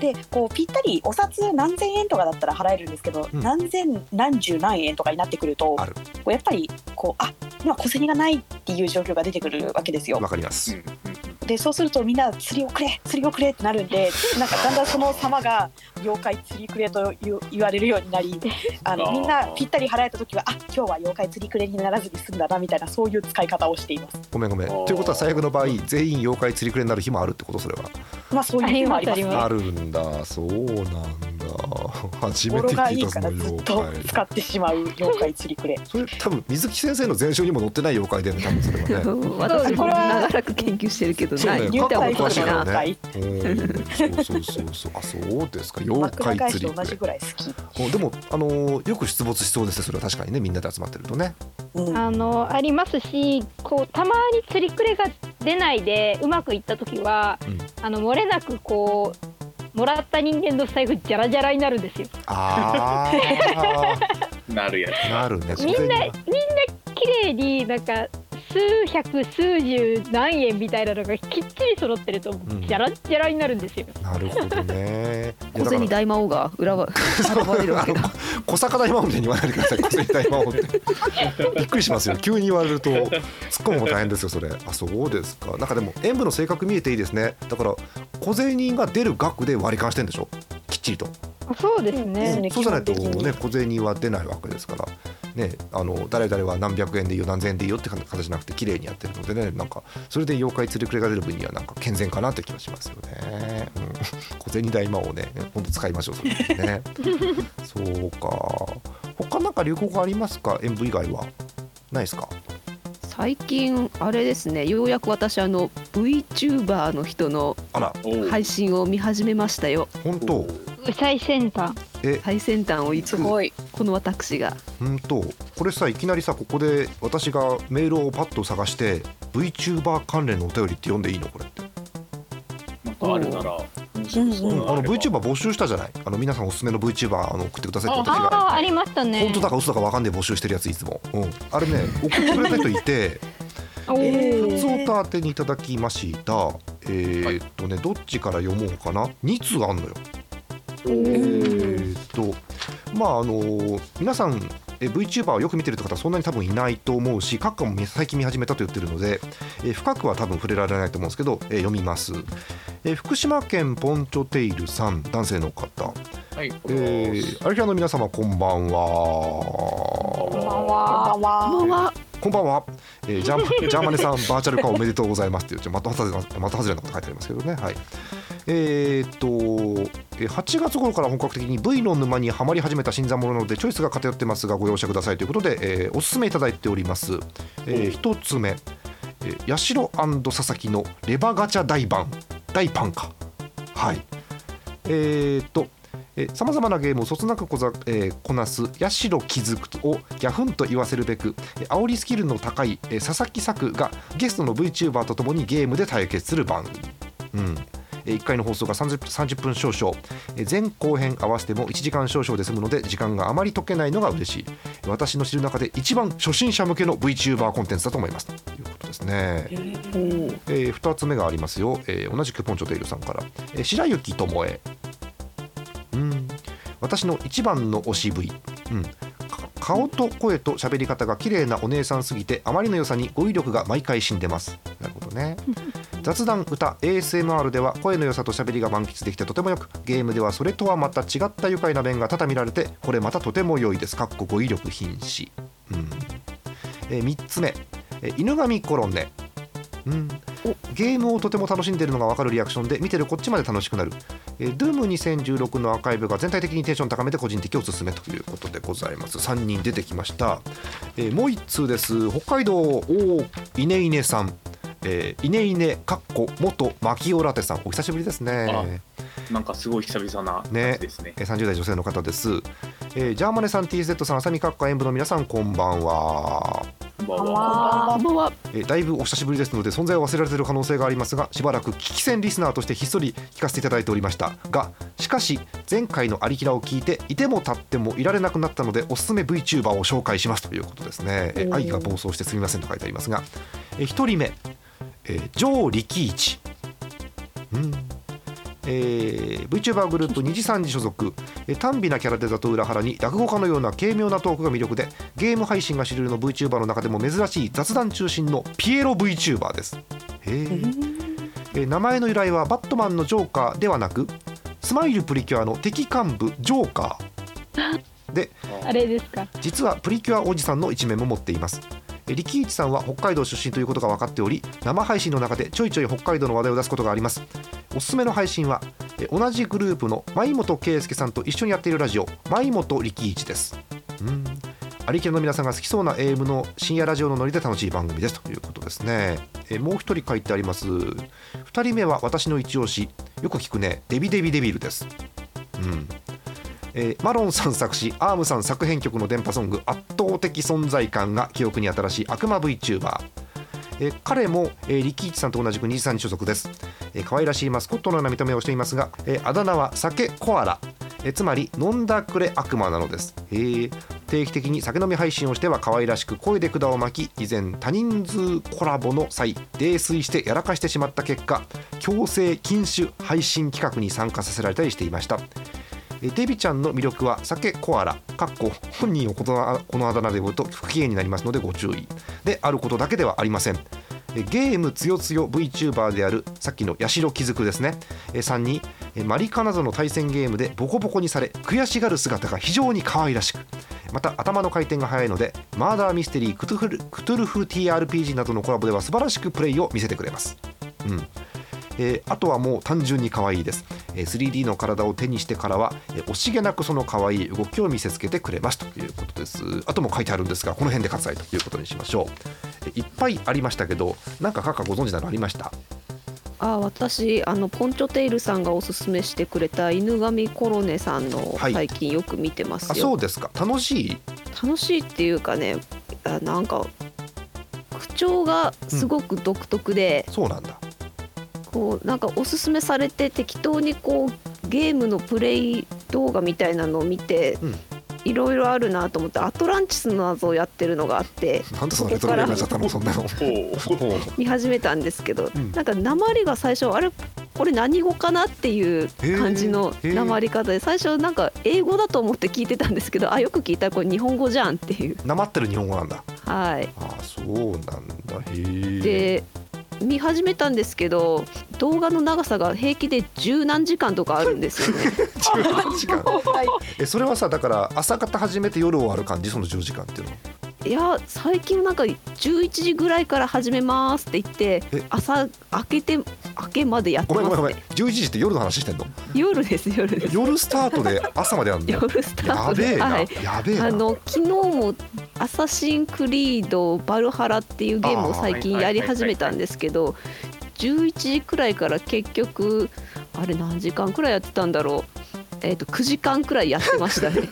でこうぴったりお札何千円とかだったら払えるんですけど、うん。何千何十何円とかになってくるとある。こうやっぱりこうあ今小銭がないっていう状況が出てくるわけですよ。わ。かります、うんうんでそうするとみんな釣りをくれ釣りをくれってなるんで なんかだんだんその様が妖怪釣りくれと言う言われるようになり あのみんなぴったり払えた時はあ今日は妖怪釣りくれにならずに済んだなみたいなそういう使い方をしています。ごめんごめん。ということは最悪の場合全員妖怪釣りくれになる日もあるってことそれは。まあそういう日もありますね。あるんだ。そうなんだ。初めて聞いたそのずっと妖怪使ってしまう妖怪釣りくれ。それ多分水木先生の前書にも載ってない妖怪だよね多分それはね。う ん私もこれは長らく研究してるけどそうねない見たことないなねうん。そうそうそうそう。あそうですか。妖枕怪返しと同じ釣り。くれぐらい好き。おでもあのーよく出没しそうですねそれは確かにねみんなで集まってるとね。うん。あのありますしこうたまに釣りくれが出ないでうまくいった時は、うん。あの漏れなくこうもらった人間の財布ジャラジャラになるんですよ。ああ なるやつ。なるねみんな。みんな綺麗になんか数百数十何円みたいなのがきっちり揃ってるとん。じゃらじゃらになるんですよ。なるほどね。小だから銭大魔王が裏は現れるわけだ。小坂大魔王みたいに言わないでください小銭大魔王って。びっくりしますよ。急に言われると突っ込むも大変ですよそれ。あそうですか。なんかでも演舞の性格見えていいですね。だから小銭が出る額で割り勘してんでしょ？きっちりと。あそうですね。ねそうじゃないとね小銭は出ないわけですから。ねあの誰々は何百円でいいよ何千円でいいよって形じゃなくて綺麗にやってるのでねなんかそれで妖怪つるくれが出る分にはなんか健全かなって気がしますよね、うん、小銭大魔王ね今度使いましょうそれね。そうか。他なんか流行語ありますか？演舞以外は。ないですか？最近あれですね。ようやく私あの VTuber の人の配信を見始めましたよ。本当？最先端。え。最先端をいつすごい。この私が。本当これさいきなりさここで私がメールをパッと探して VTuber 関連のお便りって読んでいいの？これって。なんかあるなら。ううん、VTuber 募集したじゃない？あの皆さんおすすめの VTuber あの送ってくださいって私あがあありましたね。本当だか嘘だか分かんない募集してるやついつも、うん、あれね 送ってくれた人いておー。普通歌宛てにいただきました。えーっとねどっちから読もうかな？2通あんのよえーっとまああの皆さんえ VTuber をよく見てるって方はそんなに多分いないと思うし閣下も見最近見始めたと言ってるので、えー深くは多分触れられないと思うんですけど、えー読みます、えー福島県ポンチョテイルさん男性の方はいこえー、アルキャの皆様こんばんは。こんばんは。こんばはんはこんばんは。えー、ジャン ジャーマネさんバーチャル化おめでとうございますっていうちょっと的外れな的外れなこと書いてありますけどね。はい。えー、っとえー8月頃から本格的に V の沼にはまり始めた新参者なのでチョイスが偏ってますがご容赦くださいということで、えーおすすめいただいております。えー、一つ目、えー、八代佐々木のレバガチャ大盤大パンか。はい。えー、っとさまざまなゲームをそつなくこざ、えーこなす八代気づくをギャフンと言わせるべくえー煽りスキルの高い、えー佐々木作がゲストの VTuber とともにゲームで対決する番組、うんえ1回の放送が 30, 30分少々。えー前後編合わせても1時間少々で済むので時間があまり解けないのが嬉しい。私の知る中で一番初心者向けの VTuber コンテンツだと思います。ということですね。えー、2つ目がありますよ、えー同じくポンチョテイルさんから、えー白雪智恵うん。私の一番の推し V、うん、か顔と声と喋り方が綺麗なお姉さんすぎてあまりの良さに語彙力が毎回死んでます。なるほどね雑談歌 ASMR では声の良さと喋りが満喫できてとてもよくゲームではそれとはまた違った愉快な面が多々見られてこれまたとても良いです。かっこ語彙力瀕死、うん。え3つ目、えー犬神コロネ。うん、ゲームをとても楽しんでいるのが分かるリアクションで見てるこっちまで楽しくなる、えー、Doom2016 のアーカイブが全体的にテンション高めて個人的おすすめということでございます。3人出てきました、えーもう1通です。北海道おいねいねさんえー、いねいねかっこ元マキオラテさん。お久しぶりですね。なんかすごい久々な感じですね。えー30代女性の方です、えージャーマネさん TZ さんあさみかっか演舞の皆さんこんばんは。こんばんこんばんは。はこんばんは。えーだいぶお久しぶりですので存在を忘れられている可能性がありますがしばらく危機戦リスナーとしてひっそり聞かせていただいておりました。がしかし前回のアリキラを聞いていても立ってもいられなくなったのでおすすめ VTuber を紹介しますということですね、えー愛が暴走してすみませんと書いてありますが、え1人目、えー、ジョー力一。うん。えー VTuber グループ2次3次所属、えー短美なキャラデザと裏腹に落語家のような軽妙なトークが魅力でゲーム配信が主流の VTuber の中でも珍しい雑談中心のピエロ VTuber です。へー。えー名前の由来はバットマンのジョーカーではなくスマイルプリキュアの敵幹部ジョーカー。であれですか？実はプリキュアおじさんの一面も持っています。え力一さんは北海道出身ということが分かっており生配信の中でちょいちょい北海道の話題を出すことがあります。おすすめの配信は同じグループの舞本圭介さんと一緒にやっているラジオ舞本力一です。うん。アリキの皆さんが好きそうな AM の深夜ラジオのノリで楽しい番組です。ということですね。えもう一人書いてあります。二人目は私の一押しよく聞くねデビデビデビルです。うん。えーマロンさん作詞アームさん作編曲の電波ソング圧倒的存在感が記憶に新しい悪魔 VTuber えー彼も、えー、力一さんと同じく23に所属です、えー可愛らしいマスコットのような見た目をしていますが、えーあだ名は酒コアラ、えーつまり飲んだくれ悪魔なのです。へー定期的に酒飲み配信をしては可愛らしく声で管を巻き以前多人数コラボの際泥酔してやらかしてしまった結果強制禁酒配信企画に参加させられたりしていました。デビちゃんの魅力は酒コアラ。かっこ本人をこのあだ名で呼ぶと不機嫌になりますのでご注意。であることだけではありません。ゲームつよつよ VTuber であるさっきの八代気づくですねさんにマリカナゾの対戦ゲームでボコボコにされ悔しがる姿が非常に可愛らしく。また頭の回転が速いのでマーダーミステリークトゥルクトゥルフ TRPG などのコラボでは素晴らしくプレイを見せてくれます。うん。えー、あとはもう単純に可愛いです、えー、3D の体を手にしてからは、えー、惜しげなくその可愛い動きを見せつけてくれます。ということです。あとも書いてあるんですがこの辺で割愛ということにしましょう、えー、いっぱいありましたけどなんかカカご存知なのありました？あ私あのポンチョテイルさんがおすすめしてくれた犬神コロネさんの最近よく見てますよ、はい、そうですか。楽しい？楽しいっていうかねあなんか口調がすごく独特で、うん、そうなんだこうなんかおすすめされて適当にこうゲームのプレイ動画みたいなのを見て、うん。いろいろあるなと思ってアトランティスの謎をやってるのがあってなんでそんなレトロゲームになっちゃったの？そんなの。見始めたんですけど、うん、なんか鉛が最初あれこれ何語かなっていう感じの鉛り方で最初なんか英語だと思って聞いてたんですけどあよく聞いたらこれ日本語じゃんっていう。鉛ってる日本語なんだ。はい。あそうなんだ。へえで見始めたんですけど動画の長さが平気で十何時間とかあるんですよね。十何時間。えそれはさだから朝方始めて夜終わる感じ？その10時間っていうのいや最近なんか11時ぐらいから始めますって言って朝明けて明けまでやってます、ね、ごめんごめん11時って夜の話してんの？夜です夜です。夜スタートで朝までやるの？夜スタートで。やべえな、はい、やべえあの昨日もアサシンクリードバルハラっていうゲームを最近やり始めたんですけど11時くらいから結局あれ何時間くらいやってたんだろう？えーと、9時間くらいやってましたね。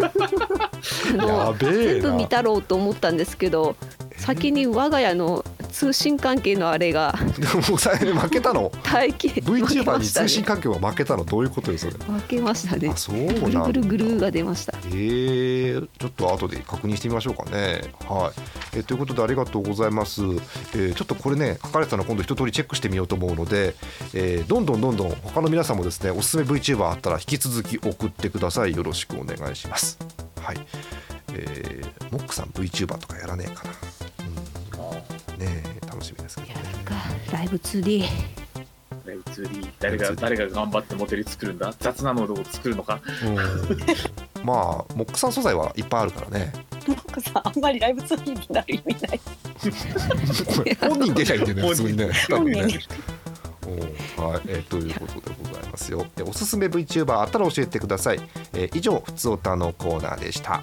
あの全部見たろうと思ったんですけど先に我が家の通信関係のあれが もう負けたの？体験 VTuber に通信環境が負けたの？どういうことよそれ負けましたね。あそうなんぐるぐるが出ました。えー、ちょっと後で確認してみましょうかね。はい、えー、ということでありがとうございます、えー、ちょっとこれね書かれたの今度一通りチェックしてみようと思うので、えー、どんどんどんどん他の皆さんもですねおすすめ VTuber あったら引き続き送ってください。よろしくお願いします。はい。えー、モックさん VTuber とかやらねえかなね楽しみですけど、ね、ライブ 2D ライブ 2D 誰が誰が頑張ってモデル作るんだ？雑なのを作るのか、まあモックさん素材はいっぱいあるからね。モックさんあんまりライブ 2D になる意味ない。本人出ちゃいんでね普通にね。多分ね。はい、えー、ということでございますよ。おすすめ VTuber あったら教えてください、えー、以上ふつおたのコーナーでした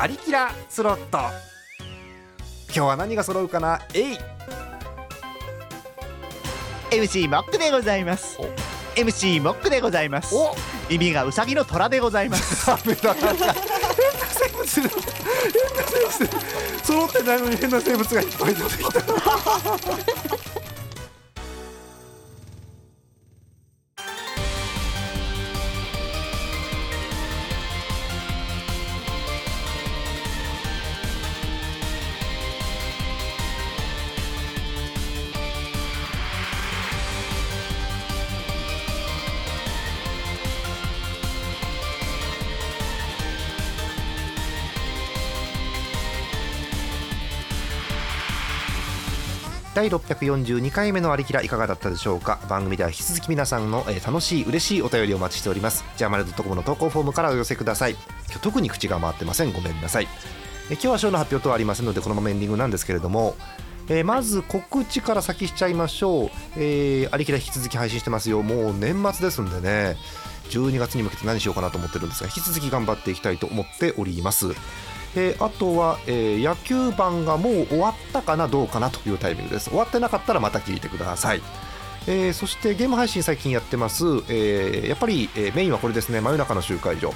アリキラスロット。今日は何が揃うかな？えい。MC モックでございます。MC モックでございます。耳がウサギの虎でございます。ダメだ。なんか変な生物変な生物揃ってないのに変な生物がいっぱい出てきた第642回目のありきらいかがだったでしょうか？番組では引き続き皆さんの、えー楽しい嬉しいお便りをお待ちしております。ジャーマルドットコムの投稿フォームからお寄せください。今日特に口が回ってません。ごめんなさい。え今日は賞の発表とはありませんのでこのままエンディングなんですけれどもえーまず告知から先しちゃいましょう、えー、ありきら引き続き配信してますよ。もう年末ですんでね。12月に向けて何しようかなと思ってるんですが引き続き頑張っていきたいと思っております。えーあとは、えー野球盤がもう終わったかなどうかなというタイミングです。終わってなかったらまた聞いてください。えーそしてゲーム配信最近やってます、えーやっぱり、えーメインはこれですね。真夜中の集会所、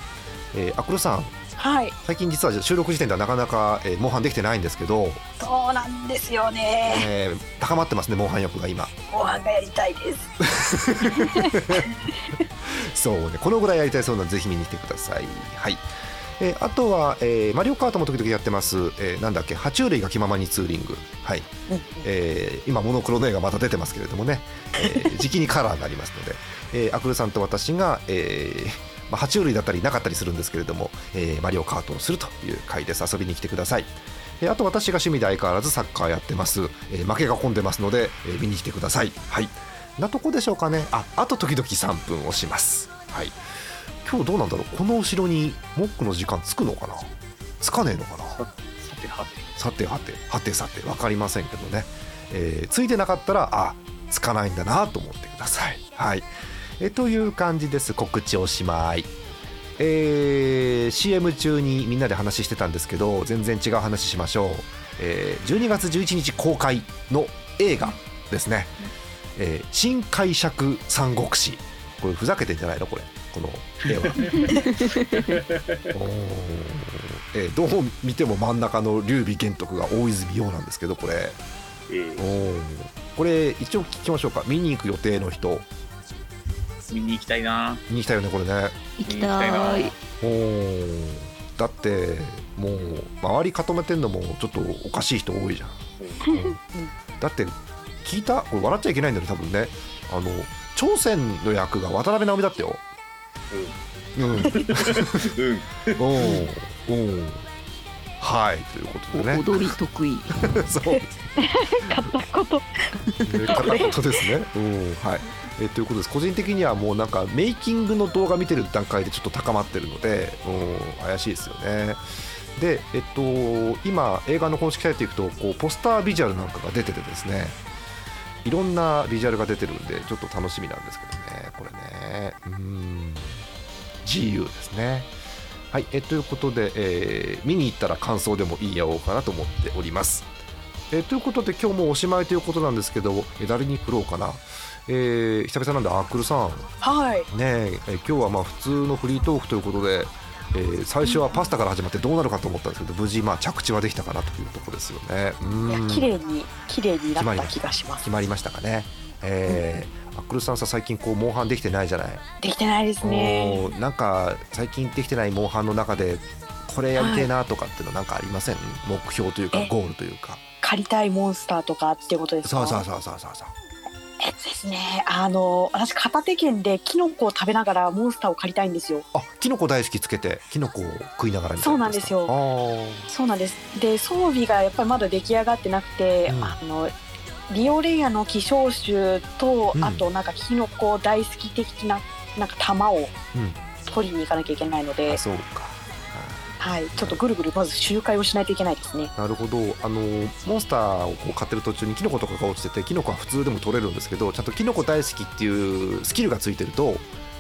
えーアクロさん。はい。最近実は収録時点ではなかなか、えー、モンハンできてないんですけど、そうなんですよね。えー高まってますねモンハン欲が今。ご飯がやりたいです。そうね。このぐらいやりたいそうなのでぜひ見に来てください。はいえーあとは、えーマリオカートも時々やってます、えーなんだっけ爬虫類が気ままにツーリング。はい、えー今モノクロの絵がまた出てますけれどもね、えー、時期にカラーがありますので、えーアクルさんと私が、えーまあ、爬虫類だったりなかったりするんですけれども、えーマリオカートをするという回です。遊びに来てください。えーあと私が趣味で相変わらずサッカーやってます、えー負けが込んでますので、えー見に来てください。はい。なとこでしょうかね。ああと時々3分をします。はい今日どうなんだろう？この後ろにモックの時間つくのかな？つかねえのかな？さてはて。さてはて。はてさて。分かりませんけどね、えーついてなかったらあつかないんだなと思ってください。はい。えという感じです。告知おしまい。えー CM 中にみんなで話してたんですけど全然違う話しましょう、えー12月11日公開の映画ですね「えー新解釈三国志」これふざけてんじゃないの？これこの絵は。えーどう見ても真ん中の劉備玄徳が大泉洋なんですけどこれ。えー。これ一応聞きましょうか。見に行く予定の人。見に行きたいな。見に行きたいよねこれね。行きたい。おー。だってもう周り固めてんのもちょっとおかしい人多いじゃん、うん。だって聞いた？これ笑っちゃいけないんだよね多分ね。あの朝鮮の役が渡辺直美だったようん。うん。うん。おーはい。ということでね。踊り得意。そう。片言。ね片言ですね。うん、はい。えということです。個人的にはもうなんかメイキングの動画見てる段階でちょっと高まってるので、うん、怪しいですよね。で、えっと今映画の公式サイト行くとこうポスタービジュアルなんかが出ててですね、いろんなビジュアルが出てるんでちょっと楽しみなんですけどね、これね、うん、GU ですね。はい、えということで、えー見に行ったら感想でも言い合おうかなと思っております。えーということで今日もおしまいということなんですけど、えー誰に振ろうかな、えー久々なんでアークルさん。はい。ねええー今日はまあ普通のフリートークということで、えー最初はパスタから始まってどうなるかと思ったんですけど無事まあ着地はできたかなというところですよね。ういやん綺麗に綺麗になった気がします。決まりましたかね。えーアックルさんさ最近こうモンハンできてないじゃない？できてないですね。なんか最近できてないモンハンの中でこれやりてえなとかっていうのなんかありません、目標というかえ？ゴールというか。借りたいモンスターとかっていうことですか？そうそうそうそうそうそう。えっとですね。あの私片手剣でキノコを食べながらモンスターを借りたいんですよ。あキノコ大好きつけてキノコを食いながらそうなんですよ。そうなんです。で装備がやっぱりまだ出来上がってなくて、うん。あのリオレイヤの希少種と、うん。あとなんかキノコ大好き的ななんか玉をうん。取りに行かなきゃいけないので、あそうか。はい、ちょっとぐるぐるまず周回をしないといけないですね。なるほど。あのモンスターをこう買ってる途中にキノコとかが落ちててキノコは普通でも取れるんですけどちゃんとキノコ大好きっていうスキルがついてると、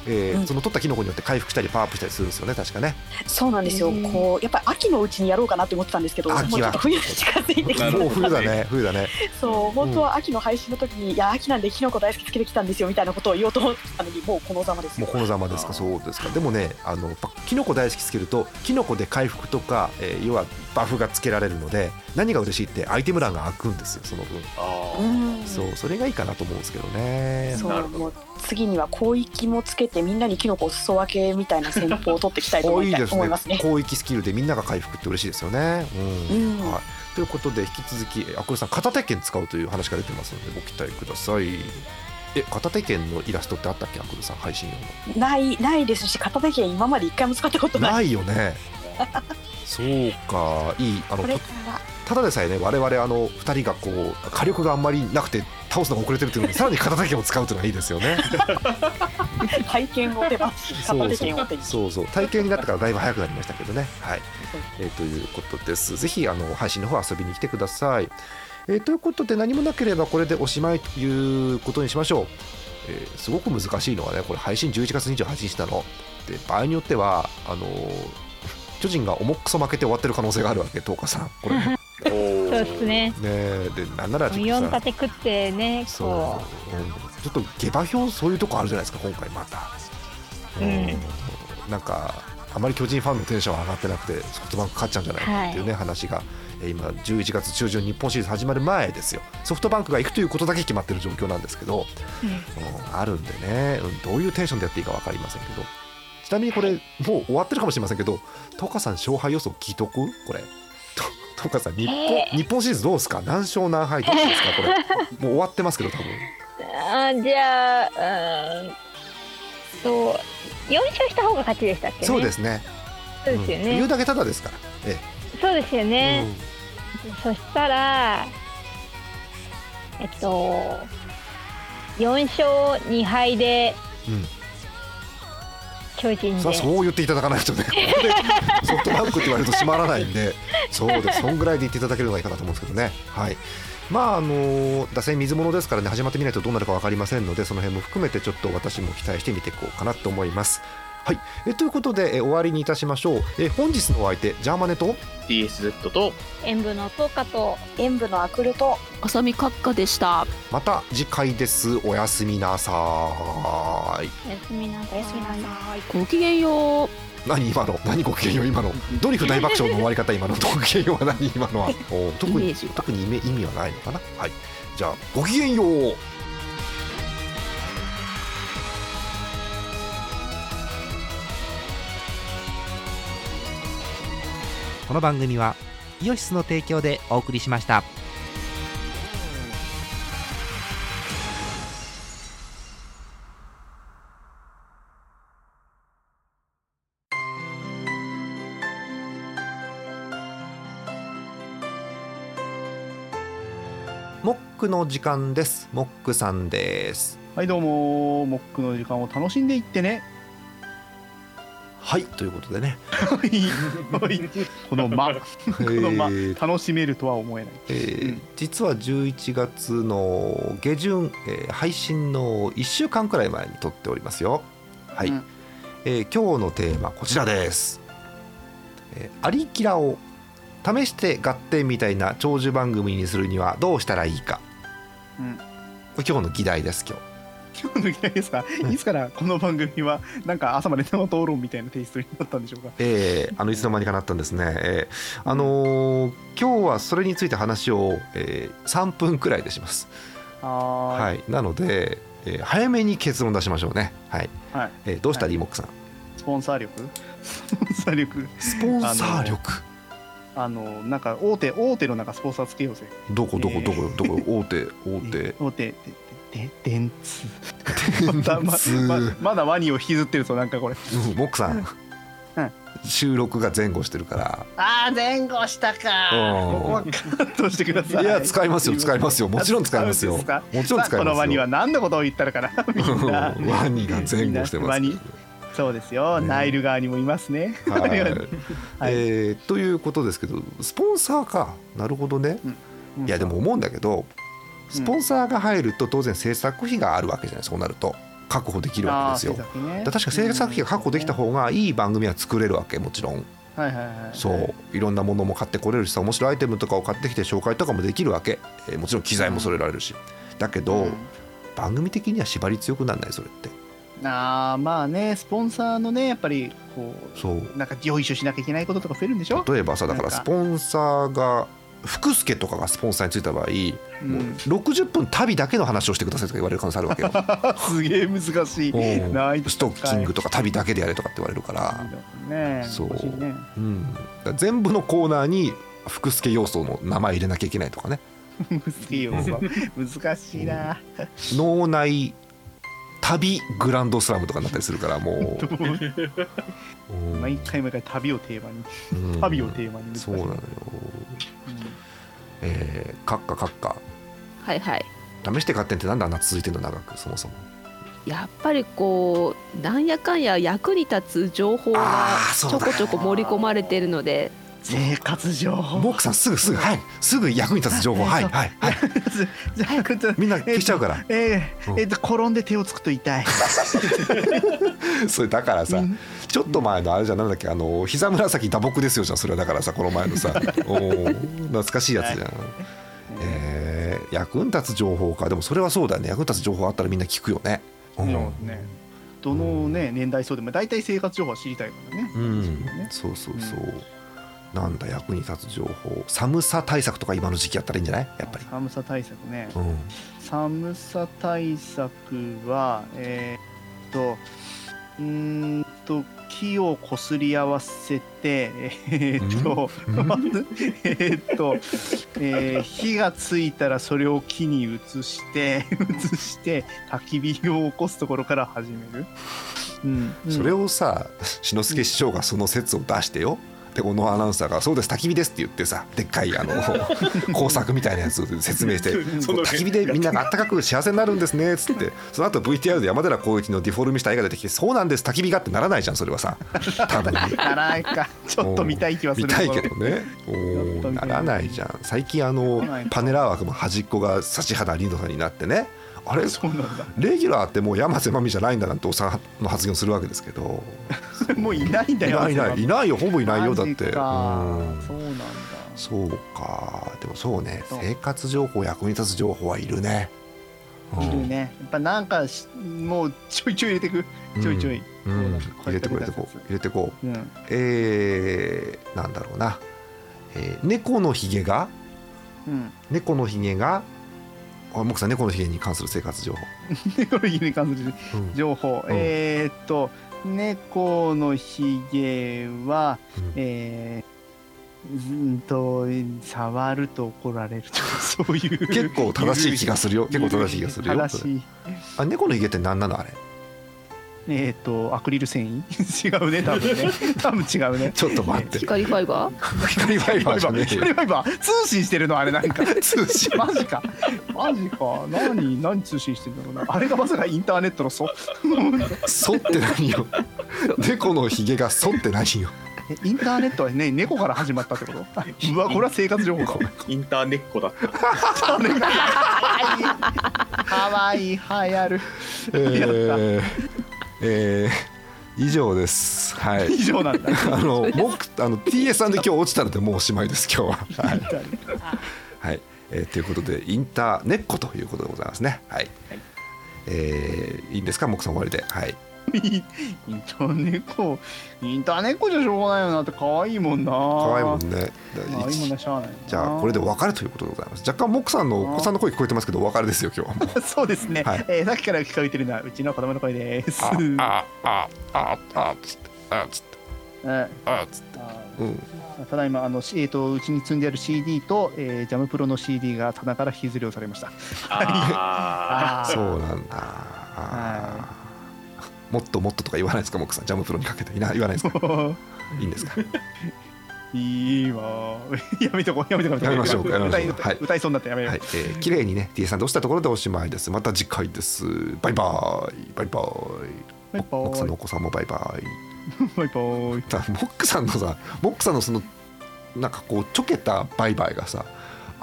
えーうん。その取ったキノコによって回復したりパワーアップしたりするんですよね確かね。そうなんですよ、こうやっぱり秋のうちにやろうかなって思ってたんですけどもう秋はちょっと冬が近づいてきて。もう冬だね。冬だね。そう本当は秋の配信の時に、いや秋なんでキノコ大好きつけてきたんですよみたいなことを言おうと思ってたのにもうこのざまですよ。もうこのざまですか。そうですか。でもねあのキノコ大好きつけるとキノコで回復とか、えー要はバフがつけられるので何が嬉しいってアイテム欄が開くんですよその分。あー。うんそうそれがいいかなと思うんですけどね。そうなるほど。もう次には広域もつけてみんなにキノコを裾分けみたいな戦法を取っていきたいと思い ねますね。広域スキルでみんなが回復って嬉しいですよね。うんうんはい、ということで引き続きえアクルさん片手剣使うという話が出てますのでご期待ください。え片手剣のイラストってあったっけアクルさん配信用ないないですし片手剣今まで一回も使ったことの。ない。ないよね。そうかいいあのこれからただでさえね我々あの2人がこう火力があんまりなくて倒すのが遅れてるっていうのにさらに片手剣を使うというのがいいですよね。体験を手放し片手剣を手にそうそう体験になったからだいぶ早くなりましたけどね。はい、えーということです。ぜひあの配信の方遊びに来てください、えーということで何もなければこれでおしまいということにしましょう、えーすごく難しいのはねこれ配信11月28日なの。で場合によってはあのー巨人が重っくそ負けて終わってる可能性があるわけ東花さん。これそうですね。え。でなんならちょっと4さ立て食ってねそう、こう。んちょっと下馬評そういうとこあるじゃないですか今回また、うん。なんかあまり巨人ファンのテンション上がってなくてソフトバンク勝っちゃうんじゃないかっていうね、話が。えー今11月中旬日本シリーズ始まる前ですよ。ソフトバンクが行くということだけ決まってる状況なんですけど、う、うん。うんあるんでね、うんどういうテンションでやっていいか分かりませんけど。ちなみにこれもう終わってるかもしれませんけどトカさん勝敗予想聞いとく？これとトカさん日本,、え。日本シリーズどうですか？何勝何敗どっちですか？これ。もう終わってますけど多分。あーじゃあうーんと4勝した方が勝ちでしたっけね？そうですね。そうですよね、うん。言うだけただですから。えそうですよえね、そしたらえっと4勝2敗でうん巨人で。そう言っていただかないとね。ソフトバンクって言われると閉まらないんでそうですそんぐらいで言っていただけるのがいいかなと思うんですけどね。はい。まああの打線水物ですからね始まってみないとどうなるか分かりませんのでその辺も含めてちょっと私も期待して見ていこうかなと思いますはい。えということでえ終わりにいたしましょう。え本日のお相手ジャーマネと DSZ と演舞の10日と演舞のアクルと浅見閣下でした。また次回です。おやすみなさーい。おやすみなさい。おやすみなさい。ごきげんよう。何今の？何ごきげんよう今の？ドリフ大爆笑の終わり方今の？ごきげんようは何今のは？お特に特に意味意味はないのかな？はい。じゃあごきげんようこの番組はイオシスの提供でお送りしました。モックの時間です。モックさんです。はいどうもモックの時間を楽しんでいってね。はいということでね、この間この間。えー。楽しめるとは思えない。えーうん。実は11月の下旬、えー配信の1週間くらい前に撮っておりますよ。はい、うん。えー今日のテーマこちらです、えーアリキラを試して合点みたいな長寿番組にするにはどうしたらいいか、うん。今日の議題です今日今日の議題ですか、うん。いつからこの番組はなんか朝まで生討論みたいなテイストになったんでしょうか？えーあのいつの間にかなったんですね、えーあのー今日はそれについて話を、えー3分くらいでします。ははい。い、なので、えー早めに結論出しましょうね。はい、はい。えーどうした？らリーモックさん、スポンサー力？スポンサー力。スポンサー力？あのなんか大手大手のなんかスポンサーつけようぜ。どこどこどこどこ？大手 大手。大手でで電通。まだまままだワニを引きずってるぞなんかこれ。うんモックさん、うん。収録が前後してるから。ああ前後したか。うん。ここはカットしてください。いや使いますよ使いますよ。もちろん使いますよ。もちろん使いますよ。このワニは何のことを言ったのかな？みんな。ワニが前後してます。ワニ。そうですよ、ね。ナイル川にもいますね。はい。はい。えーということですけどスポンサーか。なるほどね。いやでも思うんだけどスポンサーが入ると当然制作費があるわけじゃないそうなると確保できるわけですよ。ね。だ確か制作費が確保できた方がいい番組は作れるわけもちろん。はいはいはい。そう。いろんなものも買ってこれるしさ面白いアイテムとかを買ってきて紹介とかもできるわけ、えーもちろん機材も揃えられるし。だけど、うん。番組的には縛り強くならないそれって。あーまあねスポンサーのねやっぱりこそう。うなんかよいしなきゃいけないこととか増えるんでしょ、例えばさだからスポンサーが福助とかがスポンサーについた場合、う、もうん。60分旅だけの話をしてくださいとか言われる可能性あるわけよ。すげえ難しい。ス。トッキングとか旅だけでやれとかって言われるから、ね。そう。うん、全部のコーナーに福助要素の名前入れなきゃいけないとかね。難しいよ。難しいな。脳内旅グランドスラムとかになったりするからもう？うん。毎回毎回旅をテーマに。うん。旅をテーマに。そうなのよえー、カッカカッカ。はいはい。試して買ってんってなんであんな続いてんの長くそもそも。やっぱりこうなんやかんや役に立つ情報がちょこちょこ盛り込まれてるので生活情報。モックさんすぐすぐはい。すぐ役に立つ情報。はいはいはい。じゃあみんな消しちゃうから。えーうん。えーと転んで手をつくと痛い。それだからさちょっと前のあれじゃなんだっけ？あの膝紫打撲ですよじゃん。それはだからさこの前のさ。おー懐かしいやつじゃん、えー、役に立つ情報か。でもそれはそうだよね。役に立つ情報あったらみんな聞くよね。うん、そうね。どのね年代層でも大体生活情報は知りたいからね。うん、そうそうそう、なんだ役に立つ情報。寒さ対策とか今の時期やったらいいんじゃない？やっぱり。寒さ対策ね。うん。寒さ対策はえーっとうーんと木をこすり合わせてえーっと えーっと、えー火がついたらそれを木に移して 移して焚き火を起こすところから始める、うん。うん。それをさ志の輔師匠がその説を出してよで小野アナウンサーが「そうです焚き火です」って言ってさでっかいあの 工作みたいなやつを説明して「その焚き火でみんながあったかく幸せになるんですね」っつって。その後 VTR で山寺宏一のディフォルメした絵が出てきて「そうなんです焚き火が」ってならないじゃんそれはさ。多分。ならないか。ちょっと見たい気はする見たいけどね。おない。らないじゃん。最近あのパネラー枠も端っこが指原莉乃さんになってねあれ？そうなんだ。レギュラーってもう山瀬まみじゃないんだなんておっさんの発言をするわけですけど。もういないんだよいないいないいないよ。ほぼいないよだって。そうなんだ。そうか。でもそうね。生活情報役に立つ情報はいるね。いるね。やっぱなんかしもうちょいちょい入れてく。ちょいちょい、うん、うん入れてこう入れてこ入れてこう。うん。えー、なんだろうな、えー猫のひげが？うん。猫のひげがあ木さん猫のひげに関する生活情報、猫のひげに関するうん情報、うん。えーっと猫のひげは、うん。えーうんと触ると怒られる。と かそう。いう結構正しい気がするよ。結構正しい気がするよ。正しい。あ猫のひげって何なのあれ？えーっとアクリル繊維？違うね多分ね。多分違うね。ちょっと待って。光ファイバー？光ファイバー光ファイバー。通信してるの？あれなんか。通信。マジか。マジか。何何通信してるんだろうな。あれがまさかインターネットのそ そって何よ。猫のひげがそって何よ。えインターネットはね猫から始まったってこと？うわこれは生活情報か。インターネッコだった。かわいい。流行る。えー、えー、以上です。はい。以上なんだ。あの僕あの TS さんで今日落ちたのでもうおしまいです今日は。はい、はい。えーということでインターネッコということでございますね。はい、えーいいんですか？木さん終わりで。はいインターネットインターネットじゃしょうがないよなって可愛いもんな。可愛いもんね。可愛いもんなしゃあないな。じゃあこれでお別れということでございます。若干モックさんのお子さんの声聞こえてますけどお別れですよ今日は。そうですね、はい。えーさっきから聞こえてるのはうちの子供の声です。あああああつってあつって。うんあつって。うん。ただいまあの、しえー、とうちに積んである CD と、えージャムプロの CD が棚から引きずりをされました。あー。そうなんだ。あーもっともっととか言わないですかモックさん。ジャムプロにかけて。いな言わないですか？いいんですか？いいわやめとこうやめとこう。やめましょうやめましょう歌いはい。歌いそうになったやめよう、はい、えー、綺麗にね T さんで押したところでおしまいです。また次回です。バイバイ。バイバイ。バイバモックさんのお子さんもバイバイ。バイバーイモックさんのさモックさんのそのなんかこうちょけたバイバイがさ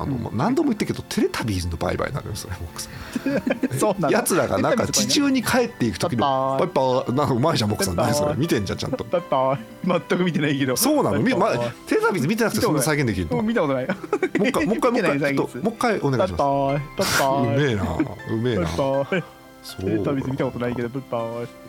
あの、もう何度も言ったけどテレタビーズのバイバイなのよそん。やつらがなんか地中に帰っていく時のバイバイなんかうまいじゃんモックさん何それ見てんじゃんちゃんと。全く見てないけど。そうなのみ、まテレタビーズ見てなくてそんな再現できるの？もうも見たことない。もう一回もう一回もう一回お願いします。うめえなうめえなそうテレタビス見たことないけどち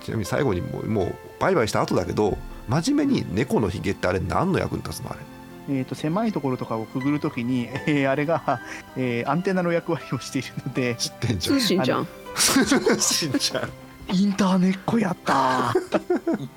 なみに最後にもうもうバイバイした後だけど真面目に猫のひげってあれ何の役に立つのあれ？えー、と狭いところとかをくぐるときに、えーあれが、えーアンテナの役割をしているので。知ってんじゃん。通信じゃん。信じゃん。インターネットやったー